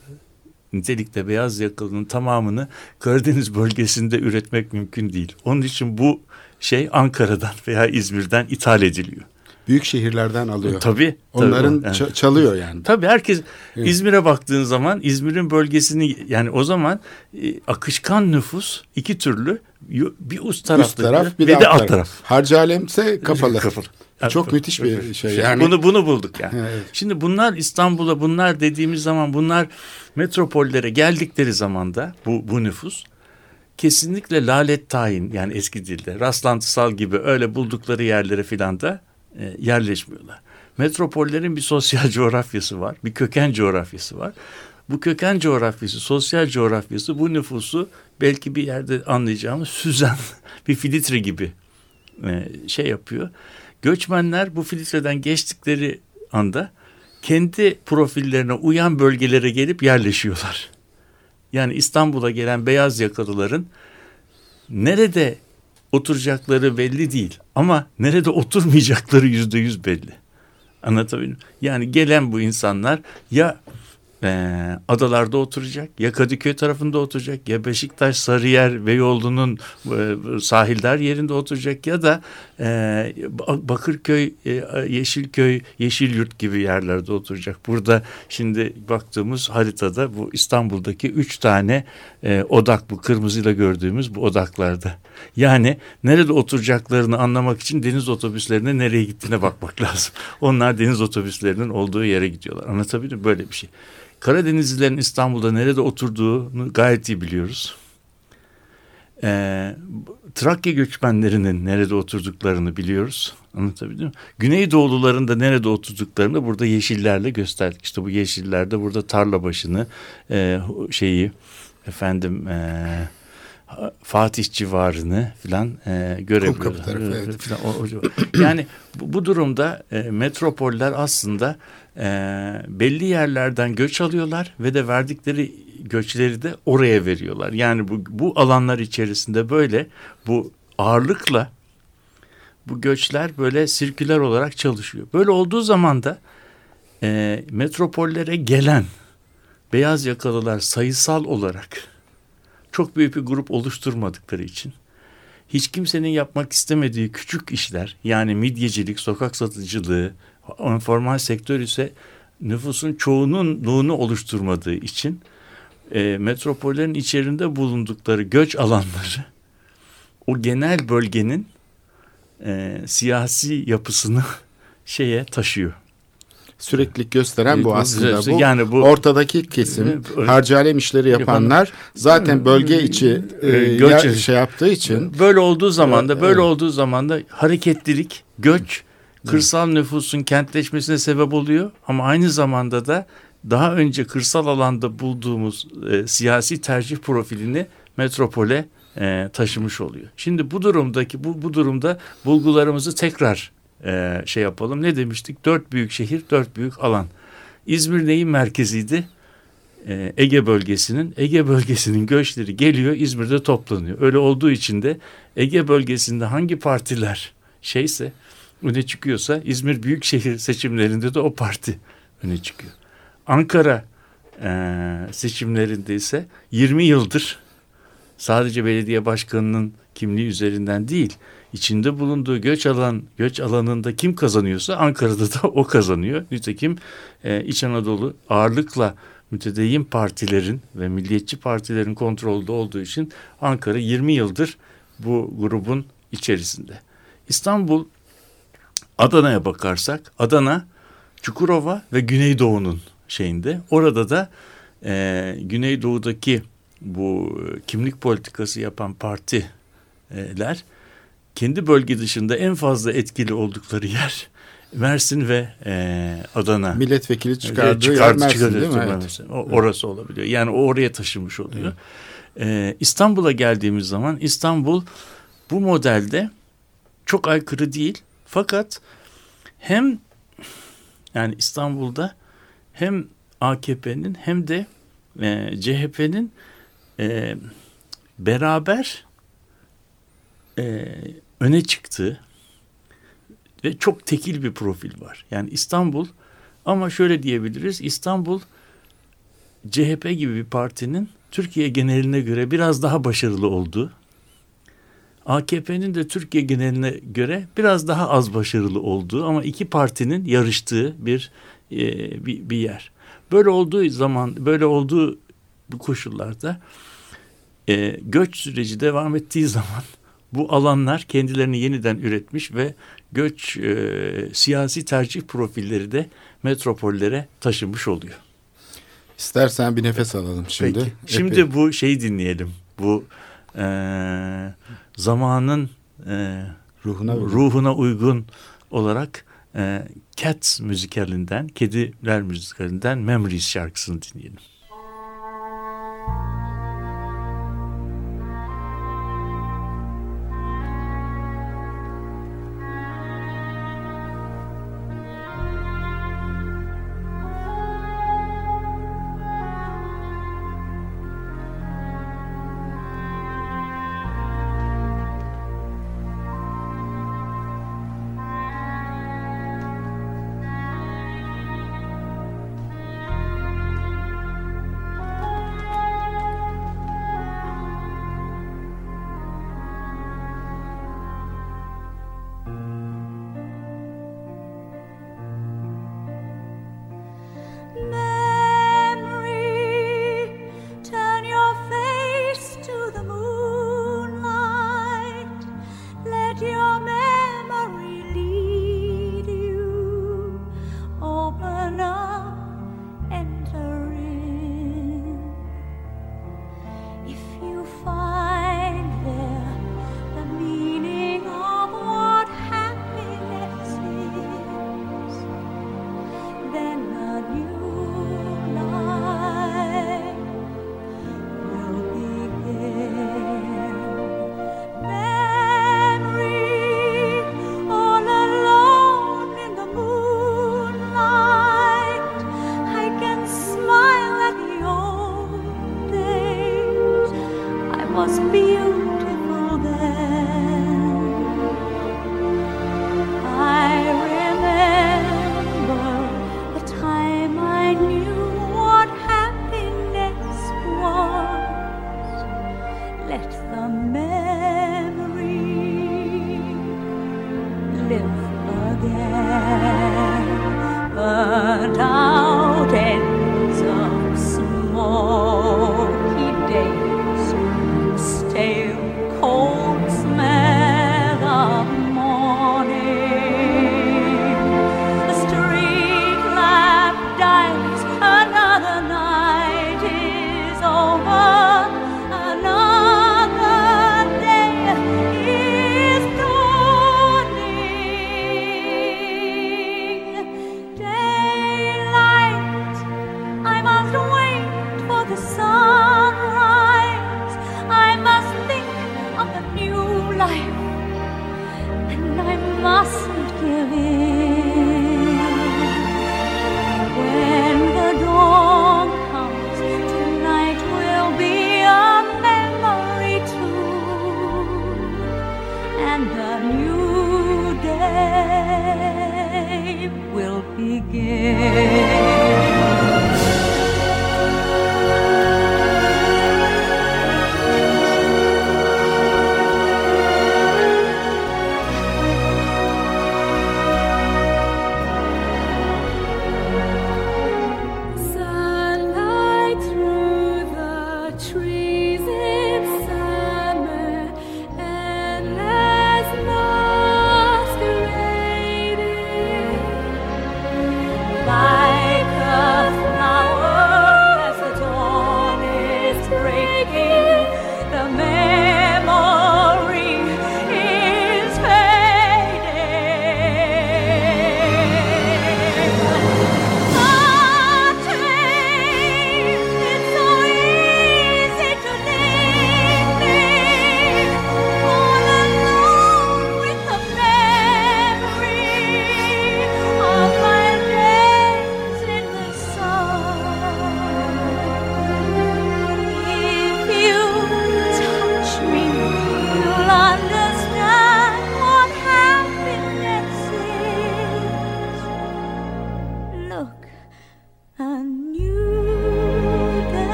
nitelikte beyaz yakalının tamamını Karadeniz bölgesinde üretmek mümkün değil. Onun için bu şey Ankara'dan veya İzmir'den ithal ediliyor. Büyük şehirlerden alıyor. Tabii. Onların tabii. ça- çalıyor yani. Tabii herkes Evet. İzmir'e baktığın zaman İzmir'in bölgesini yani o zaman e, akışkan nüfus iki türlü bir üst tarafta Üst taraf bir de, de alt taraf. taraf. Harcı alemse kapalı. Kapalı. Çok müthiş bir şey. Yani Bunu bunu bulduk yani. Evet. Şimdi bunlar İstanbul'a bunlar dediğimiz zaman bunlar metropollere geldikleri zamanda bu bu nüfus kesinlikle lalet tayin yani eski dilde rastlantısal gibi öyle buldukları yerlere filan da e, yerleşmiyorlar. Metropollerin bir sosyal coğrafyası var, bir köken coğrafyası var. Bu köken coğrafyası, sosyal coğrafyası bu nüfusu belki bir yerde anlayacağımız süzen bir filtre gibi e, şey yapıyor. Göçmenler bu filtreden geçtikleri anda kendi profillerine uyan bölgelere gelip yerleşiyorlar. Yani İstanbul'a gelen beyaz yakalıların nerede oturacakları belli değil ama nerede oturmayacakları yüzde yüz belli. Anlatabildim. Yani gelen bu insanlar ya eee, adalarda oturacak ya Kadıköy tarafında oturacak ya Beşiktaş, Sarıyer, Beyoğlu'nun eee, sahiller yerinde oturacak ya da Ba- Bakırköy, eee, Yeşilköy, Yeşilyurt gibi yerlerde oturacak. Burada şimdi baktığımız haritada bu İstanbul'daki üç tane eee, odak bu kırmızıyla gördüğümüz bu odaklarda. Yani nerede oturacaklarını anlamak için deniz otobüslerine nereye gittiğine bakmak lazım. Onlar deniz otobüslerinin olduğu yere gidiyorlar. Anlatabildim mi? Böyle bir şey. Karadenizlilerin İstanbul'da nerede oturduğunu gayet iyi biliyoruz. Ee, Trakya göçmenlerinin nerede oturduklarını biliyoruz. Anlatabildim mi? Güneydoğuluların da nerede oturduklarını burada yeşillerle gösterdik. İşte bu yeşillerde burada tarla başını e, şeyi efendim e, Fatih civarını filan e, görebiliyoruz. Tarafı, evet. O- o yani bu, bu durumda e, metropoller aslında e, belli yerlerden göç alıyorlar ve de verdikleri göçleri de oraya veriyorlar. Yani bu, bu alanlar içerisinde böyle bu ağırlıkla bu göçler böyle sirküler olarak çalışıyor. Böyle olduğu zaman da e, metropollere gelen beyaz yakalılar sayısal olarak çok büyük bir grup oluşturmadıkları için hiç kimsenin yapmak istemediği küçük işler yani midyecilik, sokak satıcılığı, informal sektör ise nüfusun çoğunluğunu oluşturmadığı için e, metropollerin içerisinde bulundukları göç alanları o genel bölgenin e, siyasi yapısını şeye taşıyor. süreklilik gösteren bu aslında. Bu Yani bu ortadaki kesim Evet, harcı alem işleri yapanlar zaten bölge içi e, Ee, göç- şey yaptığı için Böyle olduğu zaman da Evet, böyle evet. olduğu zaman da hareketlilik, göç, kırsal nüfusun kentleşmesine sebep oluyor ama aynı zamanda da daha önce kırsal alanda bulduğumuz e, siyasi tercih profilini metropole e, taşımış oluyor. Şimdi bu durumdaki bu bu durumda bulgularımızı tekrar e, şey yapalım. Ne demiştik? Dört büyük şehir, dört büyük alan. İzmir neyin merkeziydi? e, Ege bölgesinin Ege bölgesinin göçleri geliyor İzmir'de toplanıyor. Öyle olduğu için de Ege bölgesinde hangi partiler şeyse öne çıkıyorsa İzmir Büyükşehir seçimlerinde de o parti öne çıkıyor. Ankara e, seçimlerinde ise 20 yıldır sadece belediye başkanının kimliği üzerinden değil içinde bulunduğu göç alan göç alanında kim kazanıyorsa Ankara'da da o kazanıyor. Nitekim e, İç Anadolu ağırlıkla mütedeyyin partilerin ve milliyetçi partilerin kontrolde olduğu için Ankara 20 yıldır bu grubun içerisinde. İstanbul Adana'ya bakarsak Adana Çukurova ve Güneydoğu'nun şeyinde. Orada da e, Güneydoğu'daki bu kimlik politikası yapan partiler kendi bölge dışında en fazla etkili oldukları yer Mersin ve e, Adana. Milletvekili çıkardığı Çıkar, yer Mersin çıkarır, değil mi? Evet. Mersin. O, orası olabiliyor. Yani o oraya taşınmış oluyor. Ee, İstanbul'a geldiğimiz zaman İstanbul bu modelde çok aykırı değil. Fakat hem yani İstanbul'da hem AKP'nin hem de e, CHP'nin e, beraber e, öne çıktığı ve çok tekil bir profil var. Yani İstanbul ama şöyle diyebiliriz İstanbul CHP gibi bir partinin Türkiye geneline göre biraz daha başarılı olduğu, AKP'nin de Türkiye geneline göre biraz daha az başarılı olduğu ama iki partinin yarıştığı bir e, bir, bir yer. Böyle olduğu zaman, böyle olduğu bu koşullarda e, göç süreci devam ettiği zaman bu alanlar kendilerini yeniden üretmiş ve göç e, siyasi tercih profilleri de metropollere taşınmış oluyor. İstersen bir nefes alalım şimdi. Peki. Şimdi Epey- bu şeyi dinleyelim. Bu e, zamanın e, ruhuna uygun. ruhuna uygun olarak e, Cats müzikalinden, Kediler müzikalinden Memories şarkısını dinleyelim.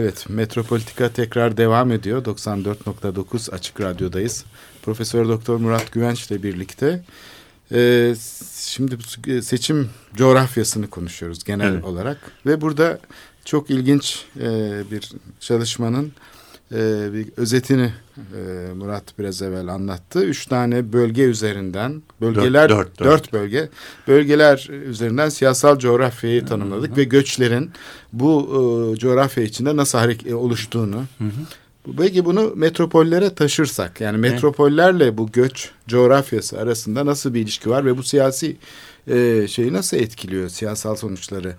Evet, Metropolitika tekrar devam ediyor. 94.9 Açık Radyo'dayız. Profesör Doktor Murat Güvenç ile birlikte. Ee, şimdi bu seçim coğrafyasını konuşuyoruz genel Evet. olarak. Ve burada çok ilginç e, bir çalışmanın e, bir özetini e, Murat biraz evvel anlattı. Üç tane bölge üzerinden, bölgeler Dört, dört, dört, dört. bölge, bölgeler üzerinden siyasal coğrafyayı tanımladık ve göçlerin bu e, coğrafya içinde nasıl hareket oluştuğunu. Bu- Peki bunu metropollere taşırsak yani metropollerle bu göç coğrafyası arasında nasıl bir ilişki var ve bu siyasi e, şeyi nasıl etkiliyor siyasal sonuçları?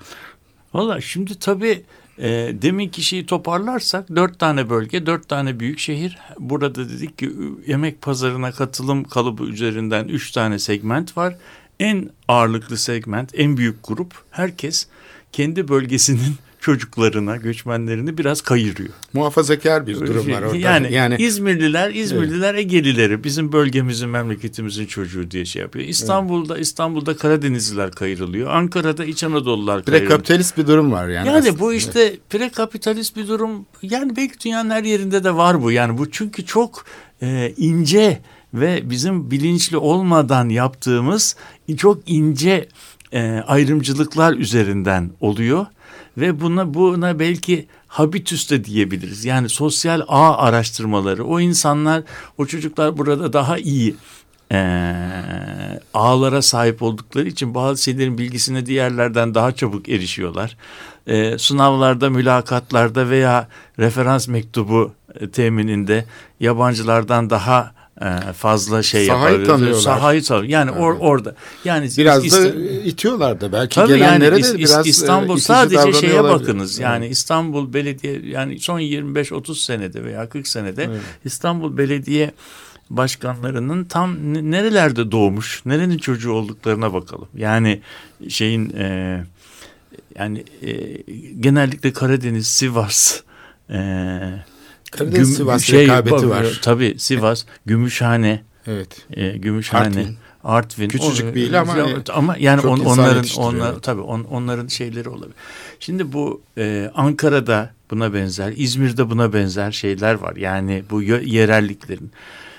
Valla şimdi tabii e, deminki şeyi toparlarsak dört tane bölge, dört tane büyük şehir. Burada dedik ki yemek pazarına katılım kalıbı üzerinden üç tane segment var. En ağırlıklı segment, en büyük grup herkes kendi bölgesinin çocuklarına, göçmenlerini biraz kayırıyor. Muhafazakar bir durum var orada. Yani, yani İzmirliler, İzmirliler Egelileri bizim bölgemizin, memleketimizin çocuğu diye şey yapıyor. İstanbul'da İstanbul'da Karadenizliler kayırılıyor. Ankara'da İç Anadolular kayırılıyor. kapitalist bir durum var yani. Yani aslında. bu işte prekapitalist bir durum. Yani belki dünyanın her yerinde de var bu. Yani bu çünkü çok e, ince ve bizim bilinçli olmadan yaptığımız çok ince e, ayrımcılıklar üzerinden oluyor ve buna buna belki habitüs de diyebiliriz. Yani sosyal ağ araştırmaları. O insanlar, o çocuklar burada daha iyi e, ağlara sahip oldukları için bazı şeylerin bilgisine diğerlerden daha çabuk erişiyorlar. E, sınavlarda, mülakatlarda veya referans mektubu temininde yabancılardan daha fazla şey Sahayı yapabiliyor. tanıyorlar. Sahayı tanıyor. Yani or, orada. Yani biraz is- da itiyorlar da belki Tabii yani gelenlere İs- de İs- biraz İstanbul e, itici sadece şeye bakınız. Yani Evet. İstanbul Belediye yani son 25-30 senede veya 40 senede İstanbul Belediye başkanlarının tam ne- nerelerde doğmuş, nerenin çocuğu olduklarına bakalım. Yani şeyin e, yani e, genellikle Karadeniz, Sivas, e, Karadeniz Güm- Sivas rekabeti var. Tabii Sivas, Gümüşhane, Evet. e, Gümüşhane, Artvin. Artvin. Küçücük bir il ama ama yani on- onların onlar tabii on- onların şeyleri olabilir. Şimdi bu e, Ankara'da buna benzer, İzmir'de buna benzer şeyler var. Yani bu yerelliklerin.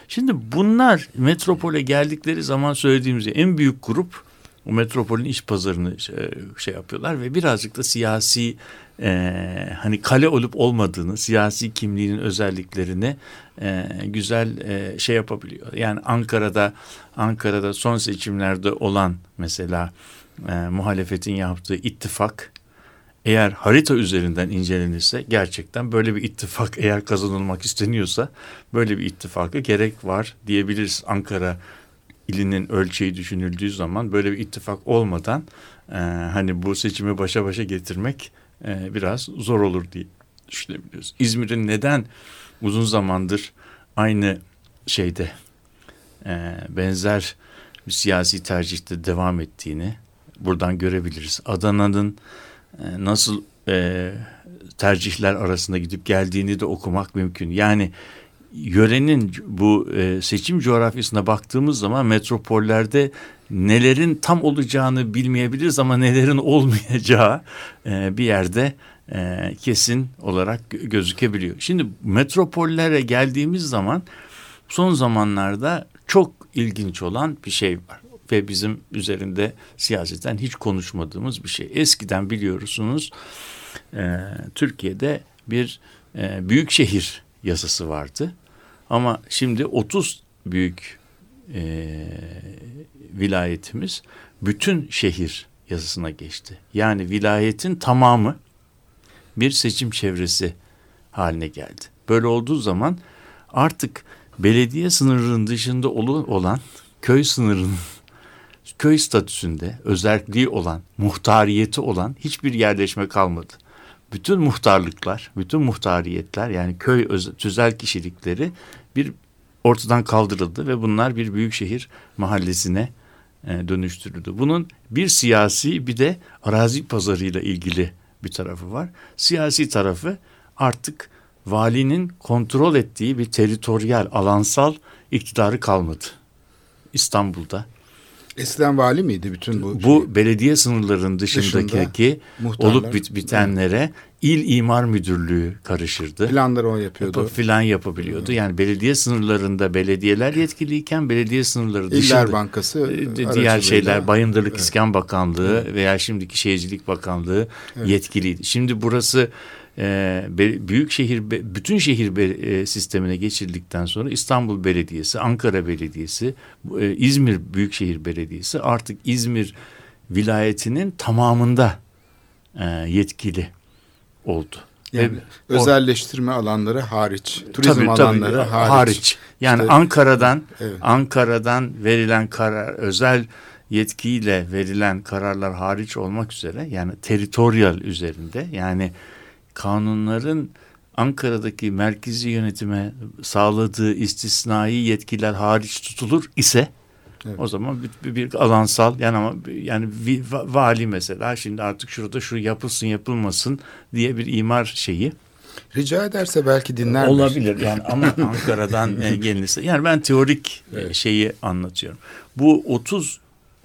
Şimdi bunlar metropole geldikleri zaman söylediğimiz en büyük grup o metropolün iş pazarını şey, şey yapıyorlar ve birazcık da siyasi e, hani kale olup olmadığını, siyasi kimliğinin özelliklerini e, güzel e, şey yapabiliyor. Yani Ankara'da Ankara'da son seçimlerde olan mesela e, muhalefetin yaptığı ittifak eğer harita üzerinden incelenirse gerçekten böyle bir ittifak eğer kazanılmak isteniyorsa böyle bir ittifaka gerek var diyebiliriz. Ankara ilinin ölçeği düşünüldüğü zaman böyle bir ittifak olmadan e, hani bu seçimi başa başa getirmek e, biraz zor olur diye düşünebiliyoruz. İzmir'in neden uzun zamandır aynı şeyde e, benzer bir siyasi tercihte devam ettiğini buradan görebiliriz. Adana'nın e, nasıl e, tercihler arasında gidip geldiğini de okumak mümkün. Yani yörenin bu e, seçim coğrafyasına baktığımız zaman metropollerde nelerin tam olacağını bilmeyebiliriz ama nelerin olmayacağı e, bir yerde e, kesin olarak gö- gözükebiliyor. Şimdi metropollere geldiğimiz zaman son zamanlarda çok ilginç olan bir şey var ve bizim üzerinde siyaseten hiç konuşmadığımız bir şey. Eskiden biliyorsunuz e, Türkiye'de bir e, büyük şehir yasası vardı. Ama şimdi 30 büyük e, vilayetimiz bütün şehir yasasına geçti. Yani vilayetin tamamı bir seçim çevresi haline geldi. Böyle olduğu zaman artık belediye sınırının dışında olan köy sınırının köy statüsünde özelliği olan, muhtariyeti olan hiçbir yerleşme kalmadı. Bütün muhtarlıklar, bütün muhtariyetler yani köy öz- tüzel kişilikleri bir ortadan kaldırıldı ve bunlar bir büyükşehir mahallesine e, dönüştürüldü. Bunun bir siyasi bir de arazi pazarıyla ilgili bir tarafı var. Siyasi tarafı artık valinin kontrol ettiği bir teritoryal, alansal iktidarı kalmadı. İstanbul'da, Eskiden vali miydi bütün bu? Bu belediye sınırlarının dışındaki muhtarlar. olup bit- bitenlere il imar müdürlüğü karışırdı. planları o yapıyordu. filan yapabiliyordu. Yani belediye sınırlarında belediyeler yetkiliyken belediye sınırları İller dışında Bankası e, aracılığıyla- diğer şeyler Bayındırlık İskan Bakanlığı veya şimdiki Şehircilik Bakanlığı yetkiliydi. Şimdi burası e, büyük şehir bütün şehir e, sistemine geçildikten sonra İstanbul Belediyesi, Ankara Belediyesi, e, İzmir Büyükşehir Belediyesi artık İzmir vilayetinin tamamında e, yetkili oldu. Yani Ve- özelleştirme alanları hariç, turizm Tabii, tabii, alanları hariç. Yani İşte- Ankara'dan Evet. Ankara'dan verilen karar özel yetkiyle verilen kararlar hariç olmak üzere yani teritorial üzerinde yani kanunların Ankara'daki merkezi yönetime sağladığı istisnai yetkiler hariç tutulur ise Evet. o zaman bir, bir alansal yani ama yani va- vali mesela şimdi artık şurada şu yapılsın yapılmasın diye bir imar şeyi Rica ederse belki dinler. Olabilir yani ama Ankara'dan e, gelirse. Yani ben teorik e, şeyi anlatıyorum. Bu 30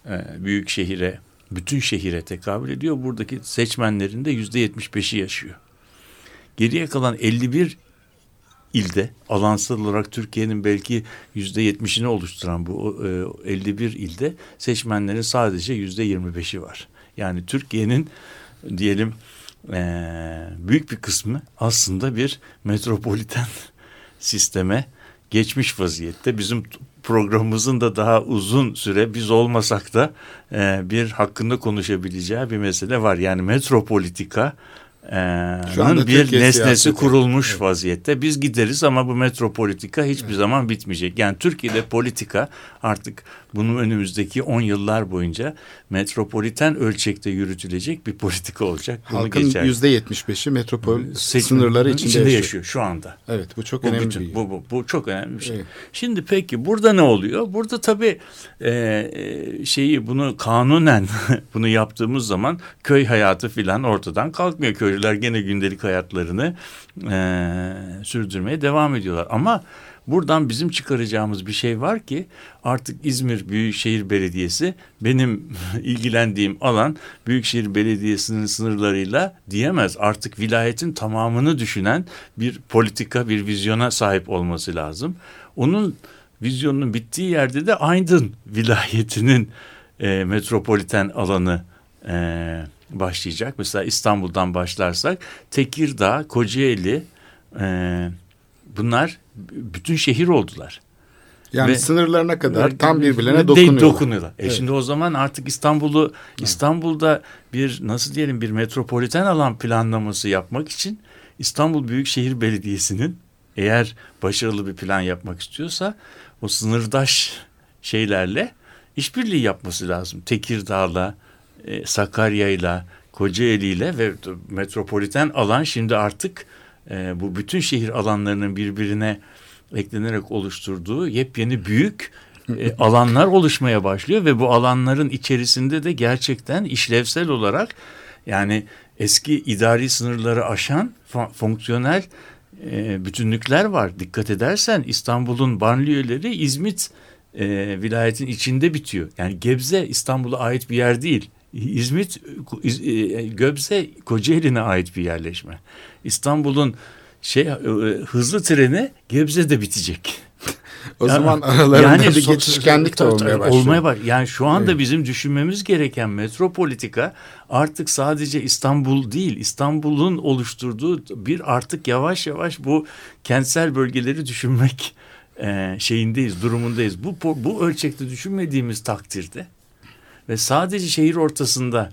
e, büyük şehire, bütün şehire tekabül ediyor. Buradaki seçmenlerin de yüzde 75'i yaşıyor. Geriye kalan 51 ilde alansal olarak Türkiye'nin belki yüzde yetmişini oluşturan bu e, 51 ilde seçmenlerin sadece yüzde 25'i var. Yani Türkiye'nin diyelim e, büyük bir kısmı aslında bir metropoliten sisteme geçmiş vaziyette. Bizim programımızın da daha uzun süre biz olmasak da e, bir hakkında konuşabileceği bir mesele var. Yani metropolitika e, bir Türkiye nesnesi siyaseti. kurulmuş vaziyette. Biz gideriz ama bu metropolitika hiçbir zaman bitmeyecek. Yani Türkiye'de politika artık bunun önümüzdeki 10 yıllar boyunca metropoliten ölçekte yürütülecek bir politika olacak. Bunu Halkın yüzde yetmiş beşi metropol Seçmen- sınırları içinde, içinde yaşıyor. yaşıyor şu anda. Evet bu çok Bu, önemli bütün- bir bu, bu, bu çok önemli bir şey. Evet. Şimdi peki burada ne oluyor? Burada tabii e, e, şeyi bunu kanunen bunu yaptığımız zaman köy hayatı filan ortadan kalkmıyor. Köylüler gene gündelik hayatlarını e, sürdürmeye devam ediyorlar. Ama buradan bizim çıkaracağımız bir şey var ki artık İzmir Büyükşehir Belediyesi benim ilgilendiğim alan Büyükşehir Belediyesi'nin sınırlarıyla diyemez. Artık vilayetin tamamını düşünen bir politika, bir vizyona sahip olması lazım. Onun vizyonunun bittiği yerde de Aydın vilayetinin e, metropoliten alanı e, başlayacak. Mesela İstanbul'dan başlarsak Tekirdağ, Kocaeli e, bunlar bütün şehir oldular. Yani Ve- sınırlarına kadar tam birbirlerine dokunuyorlar. dokunuyorlar. E Evet. şimdi o zaman artık İstanbul'u İstanbul'da bir nasıl diyelim bir metropoliten alan planlaması yapmak için İstanbul Büyükşehir Belediyesi'nin eğer başarılı bir plan yapmak istiyorsa o sınırdaş şeylerle işbirliği yapması lazım. Tekirdağ'la, e, Sakarya'yla, Kocaeli'yle ve metropoliten alan şimdi artık e, bu bütün şehir alanlarının birbirine eklenerek oluşturduğu yepyeni büyük e, alanlar oluşmaya başlıyor ve bu alanların içerisinde de gerçekten işlevsel olarak yani eski idari sınırları aşan fonksiyonel e, bütünlükler var. Dikkat edersen İstanbul'un banliyöleri İzmit e, vilayetin içinde bitiyor. Yani Gebze İstanbul'a ait bir yer değil. İzmit, İz- e, Göbze Kocaeli'ne ait bir yerleşme. İstanbul'un şey e, hızlı treni Gebze'de bitecek. O Ya- zaman aralarında so- geçişkenlik de olmaya başlıyor. Olmaya baş- Yani şu anda Evet. bizim düşünmemiz gereken metropolitika artık sadece İstanbul değil, İstanbul'un oluşturduğu bir artık yavaş yavaş bu kentsel bölgeleri düşünmek e, şeyindeyiz, durumundayız. Bu bu ölçekte düşünmediğimiz takdirde ve sadece şehir ortasında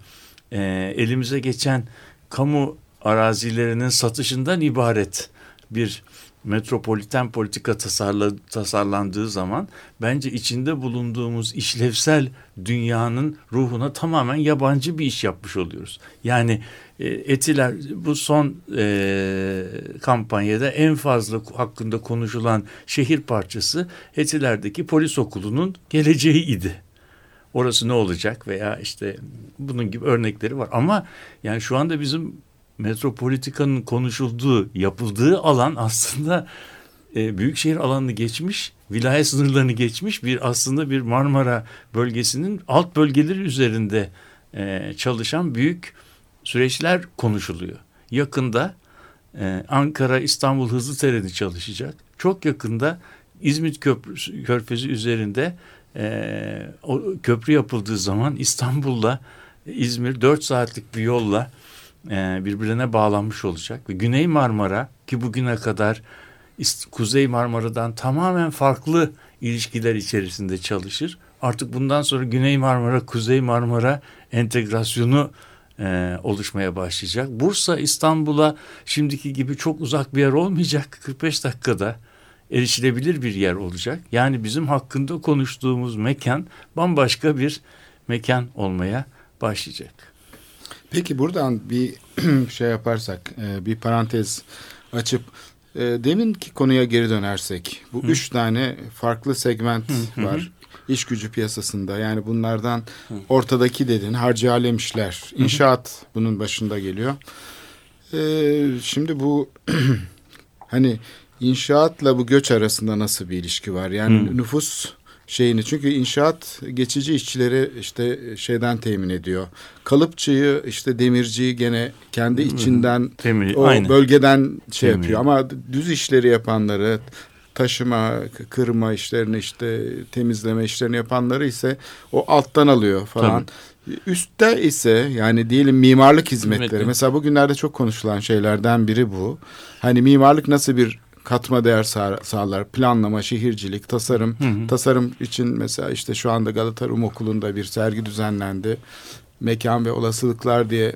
e, elimize geçen kamu arazilerinin satışından ibaret bir metropoliten politika tasarla, tasarlandığı zaman bence içinde bulunduğumuz işlevsel dünyanın ruhuna tamamen yabancı bir iş yapmış oluyoruz. Yani e, Etiler bu son e, kampanyada en fazla hakkında konuşulan şehir parçası Etiler'deki polis okulunun geleceği idi orası ne olacak veya işte bunun gibi örnekleri var. Ama yani şu anda bizim metropolitikanın konuşulduğu, yapıldığı alan aslında e, büyükşehir alanını geçmiş, vilayet sınırlarını geçmiş bir aslında bir Marmara bölgesinin alt bölgeleri üzerinde e, çalışan büyük süreçler konuşuluyor. Yakında e, Ankara İstanbul hızlı treni çalışacak. Çok yakında İzmit Köprüsü, Körfezi üzerinde e, o köprü yapıldığı zaman İstanbul'la İzmir 4 saatlik bir yolla e, birbirine bağlanmış olacak. Ve Güney Marmara ki bugüne kadar Kuzey Marmara'dan tamamen farklı ilişkiler içerisinde çalışır. Artık bundan sonra Güney Marmara, Kuzey Marmara entegrasyonu e, oluşmaya başlayacak. Bursa İstanbul'a şimdiki gibi çok uzak bir yer olmayacak. 45 dakikada erişilebilir bir yer olacak. Yani bizim hakkında konuştuğumuz mekan bambaşka bir mekan olmaya başlayacak. Peki buradan bir şey yaparsak, e, bir parantez açıp e, deminki konuya geri dönersek, bu üç tane farklı segment var iş gücü piyasasında. Yani bunlardan ortadaki dedin harcı alem işler, inşaat bunun başında geliyor. E, şimdi bu hani inşaatla bu göç arasında nasıl bir ilişki var? Yani nüfus şeyini çünkü inşaat geçici işçileri işte şeyden temin ediyor. Kalıpçıyı işte demirciyi gene kendi içinden Temel- o aynen. bölgeden şey Temin yapıyor ama düz işleri yapanları taşıma, kırma işlerini işte temizleme işlerini yapanları ise o alttan alıyor falan. Üstte ise yani diyelim mimarlık hizmetleri. Hizmetleri. Mesela bugünlerde çok konuşulan şeylerden biri bu. Hani mimarlık nasıl bir katma değer sağ- sağlar? Planlama, şehircilik, tasarım. Tasarım için mesela işte şu anda Galata Rum Okulu'nda bir sergi düzenlendi. Mekan ve olasılıklar diye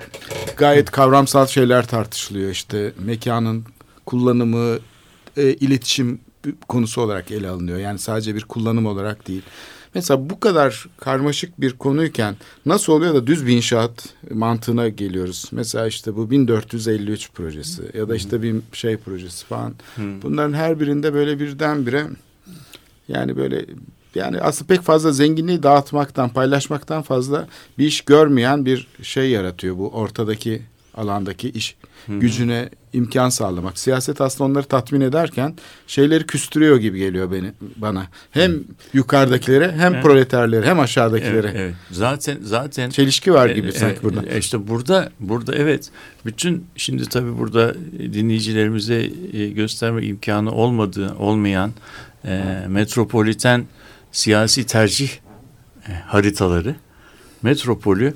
gayet kavramsal şeyler tartışılıyor. İşte mekanın kullanımı, e, iletişim konusu olarak ele alınıyor. Yani sadece bir kullanım olarak değil. Mesela bu kadar karmaşık bir konuyken nasıl oluyor da düz bir inşaat mantığına geliyoruz. Mesela işte bu 1453 projesi ya da işte bir şey projesi falan. Bunların her birinde böyle birdenbire yani böyle yani aslında pek fazla zenginliği dağıtmaktan, paylaşmaktan fazla bir iş görmeyen bir şey yaratıyor bu ortadaki alandaki iş gücüne imkan sağlamak. Siyaset aslında onları tatmin ederken şeyleri küstürüyor gibi geliyor beni bana. Hem yukarıdakilere hem Evet. proleterlere hem aşağıdakilere. Evet, evet. Zaten zaten Çelişki var gibi E, sanki e, burada. e, İşte burada burada evet bütün şimdi tabii burada dinleyicilerimize e, gösterme imkanı olmadığı olmayan e, metropoliten siyasi tercih e, haritaları metropolü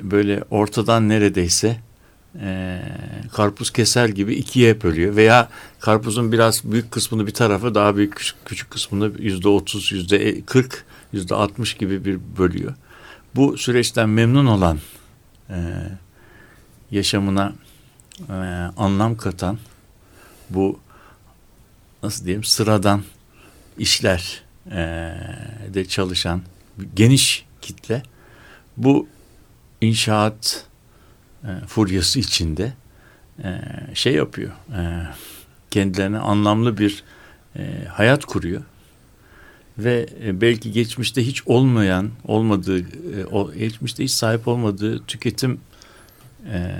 böyle ortadan neredeyse e, karpuz keser gibi ikiye bölüyor veya karpuzun biraz büyük kısmını bir tarafa daha büyük küçük, küçük kısmını yüzde otuz yüzde kırk yüzde altmış gibi bir bölüyor. Bu süreçten memnun olan e, yaşamına e, anlam katan bu nasıl diyeyim sıradan işler e, de çalışan geniş kitle bu inşaat e, furyası içinde e, şey yapıyor. E, kendilerine anlamlı bir e, hayat kuruyor ve e, belki geçmişte hiç olmayan, olmadığı, e, o, geçmişte hiç sahip olmadığı tüketim e,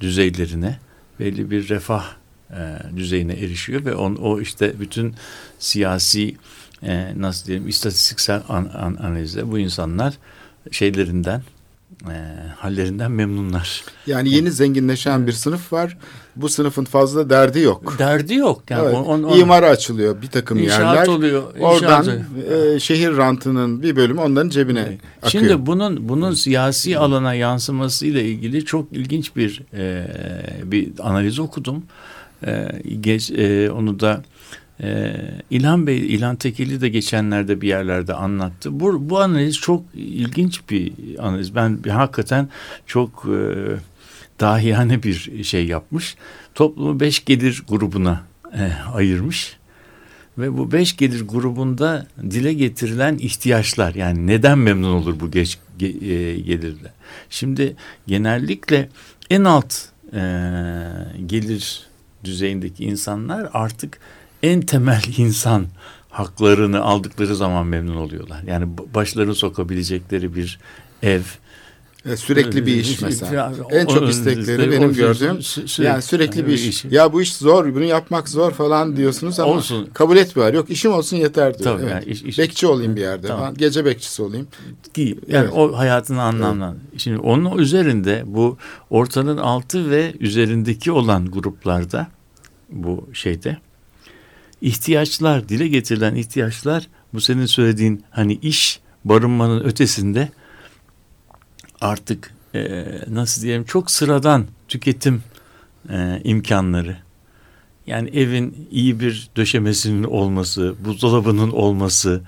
düzeylerine belli bir refah e, düzeyine erişiyor ve on, o işte bütün siyasi e, nasıl diyelim istatistiksel an, an, analizde bu insanlar şeylerinden e, hallerinden memnunlar. Yani yeni zenginleşen bir sınıf var. Bu sınıfın fazla derdi yok. Derdi yok. Yani Evet, on- on- imara açılıyor bir takım İnşaat yerler. oluyor, Oradan e, şehir rantının bir bölümü onların cebine akıyor. Şimdi bunun bunun siyasi alana yansımasıyla ilgili çok ilginç bir e, bir analiz okudum. E, geç, e, onu da e, İlhan Bey, İlhan Tekeli de geçenlerde bir yerlerde anlattı. Bu, bu analiz çok ilginç bir analiz. Ben hakikaten çok e, dahiyane bir şey yapmış. Toplumu beş gelir grubuna e, ayırmış. Ve bu beş gelir grubunda dile getirilen ihtiyaçlar yani neden memnun olur bu geç ge- e, gelirle. Şimdi genellikle en alt e, gelir düzeyindeki insanlar artık en temel insan haklarını aldıkları zaman memnun oluyorlar. Yani başlarını sokabilecekleri bir ev, E, sürekli bir iş Ee, mesela. En çok istekleri benim gördüğüm yani sürekli bir iş. Ya bu iş zor, bunu yapmak zor falan diyorsunuz ama Olsun. kabul etmiyorlar. Yok işim olsun yeter diyor. Tabii, Evet. yani iş- iş- Bekçi olayım bir yerde. Tamam. Gece bekçisi olayım. Yani Evet. o hayatını anlamlan. Şimdi onun üzerinde bu ortanın altı ve üzerindeki olan gruplarda bu şeyde ihtiyaçlar dile getirilen ihtiyaçlar bu senin söylediğin hani iş barınmanın ötesinde artık e, nasıl diyelim çok sıradan tüketim e, imkanları. Yani evin iyi bir döşemesinin olması, buzdolabının olması,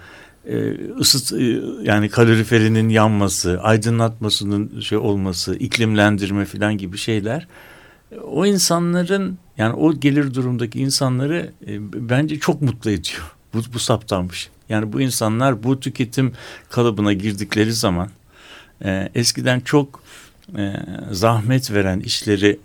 e, ısıt e, yani kaloriferinin yanması, aydınlatmasının şey olması, iklimlendirme falan gibi şeyler o insanların yani o gelir durumdaki insanları e, bence çok mutlu ediyor. Bu, bu saptanmış. Yani bu insanlar bu tüketim kalıbına girdikleri zaman e, eskiden çok e, zahmet veren işleri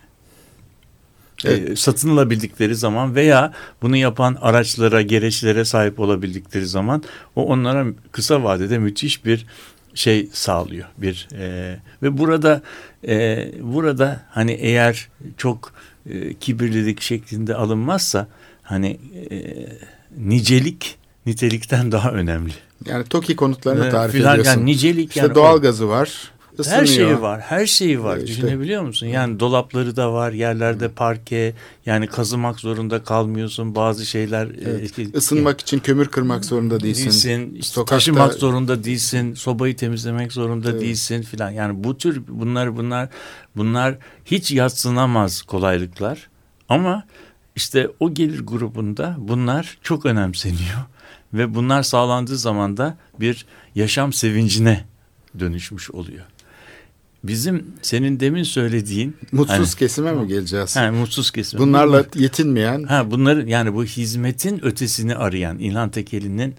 e, Evet. satın alabildikleri zaman veya bunu yapan araçlara, gereçlere sahip olabildikleri zaman o onlara kısa vadede müthiş bir şey sağlıyor. Bir e, ve burada e, burada hani eğer çok e, kibirlilik şeklinde alınmazsa hani e, nicelik nitelikten daha önemli. Yani TOKİ konutlarını E, tarif filan, ediyorsun. Yani nicelik işte yani o- doğal gazı var. Isınıyor. her şeyi var, her şeyi var. Ee, işte- Düşünebiliyor musun? Yani dolapları da var, yerlerde parke, yani kazımak zorunda kalmıyorsun. Bazı şeyler e, Evet. işte- Isınmak için kömür kırmak zorunda değilsin. değilsin. işte Sokakta- taşımak zorunda değilsin. Sobayı temizlemek zorunda Evet. değilsin filan. Yani bu tür bunlar bunlar bunlar hiç yatsınamaz kolaylıklar. Ama işte o gelir grubunda bunlar çok önemseniyor ve bunlar sağlandığı zaman da bir yaşam sevincine dönüşmüş oluyor. Bizim senin demin söylediğin Mutsuz hani- kesime mi geleceğiz? Ha, mutsuz kesim. Bunlarla yetinmeyen Ha bunları yani bu hizmetin ötesini arayan İlhan Tekeli'nin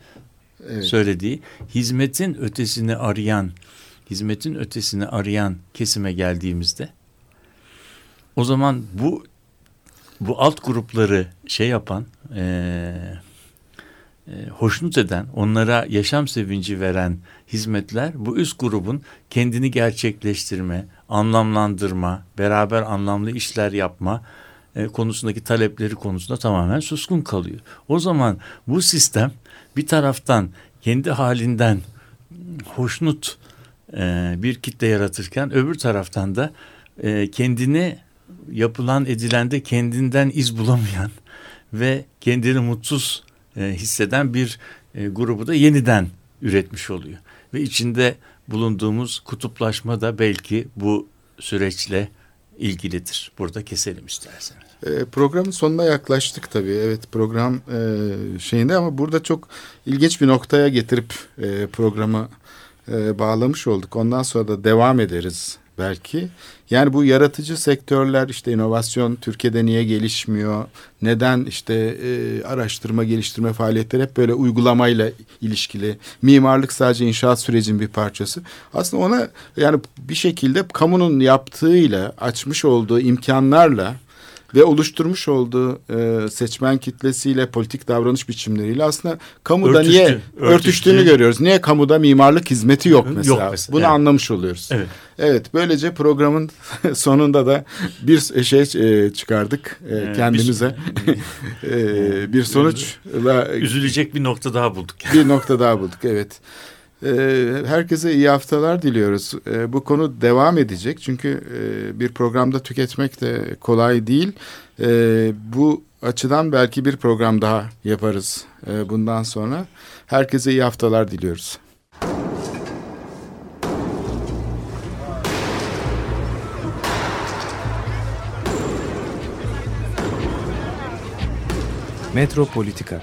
evet, söylediği hizmetin ötesini arayan hizmetin ötesini arayan kesime geldiğimizde o zaman bu bu alt grupları şey yapan e, hoşnut eden, onlara yaşam sevinci veren hizmetler bu üst grubun kendini gerçekleştirme, anlamlandırma, beraber anlamlı işler yapma e, konusundaki talepleri konusunda tamamen suskun kalıyor. O zaman bu sistem bir taraftan kendi halinden hoşnut e, bir kitle yaratırken öbür taraftan da e, kendini yapılan edilende kendinden iz bulamayan ve kendini mutsuz e, hisseden bir e, grubu da yeniden üretmiş oluyor. Ve içinde bulunduğumuz kutuplaşma da belki bu süreçle ilgilidir. Burada keselim isterseniz. E, programın sonuna yaklaştık tabii. Evet program e, şeyinde ama burada çok ilginç bir noktaya getirip e, programı e, bağlamış olduk. Ondan sonra da devam ederiz belki. Yani bu yaratıcı sektörler işte inovasyon Türkiye'de niye gelişmiyor? Neden işte e, araştırma geliştirme faaliyetleri hep böyle uygulamayla ilişkili. Mimarlık sadece inşaat sürecinin bir parçası. Aslında ona yani bir şekilde kamunun yaptığıyla açmış olduğu imkanlarla ve oluşturmuş olduğu e, seçmen kitlesiyle politik davranış biçimleriyle aslında kamuda Örtüştü, niye örtüştü. örtüştüğünü görüyoruz. Niye kamuda mimarlık hizmeti yok Yok mesela. mesela, Bunu evet. anlamış oluyoruz. Evet. Evet böylece programın sonunda da bir şey e, çıkardık e, Ee, kendimize. E, bir sonuçla Üzülecek bir nokta daha bulduk. bir nokta daha bulduk evet. Ee, herkese iyi haftalar diliyoruz. Ee, bu konu devam edecek çünkü e, bir programda tüketmek de kolay değil. Ee, bu açıdan belki bir program daha yaparız e, bundan sonra. Herkese iyi haftalar diliyoruz. Metropolitika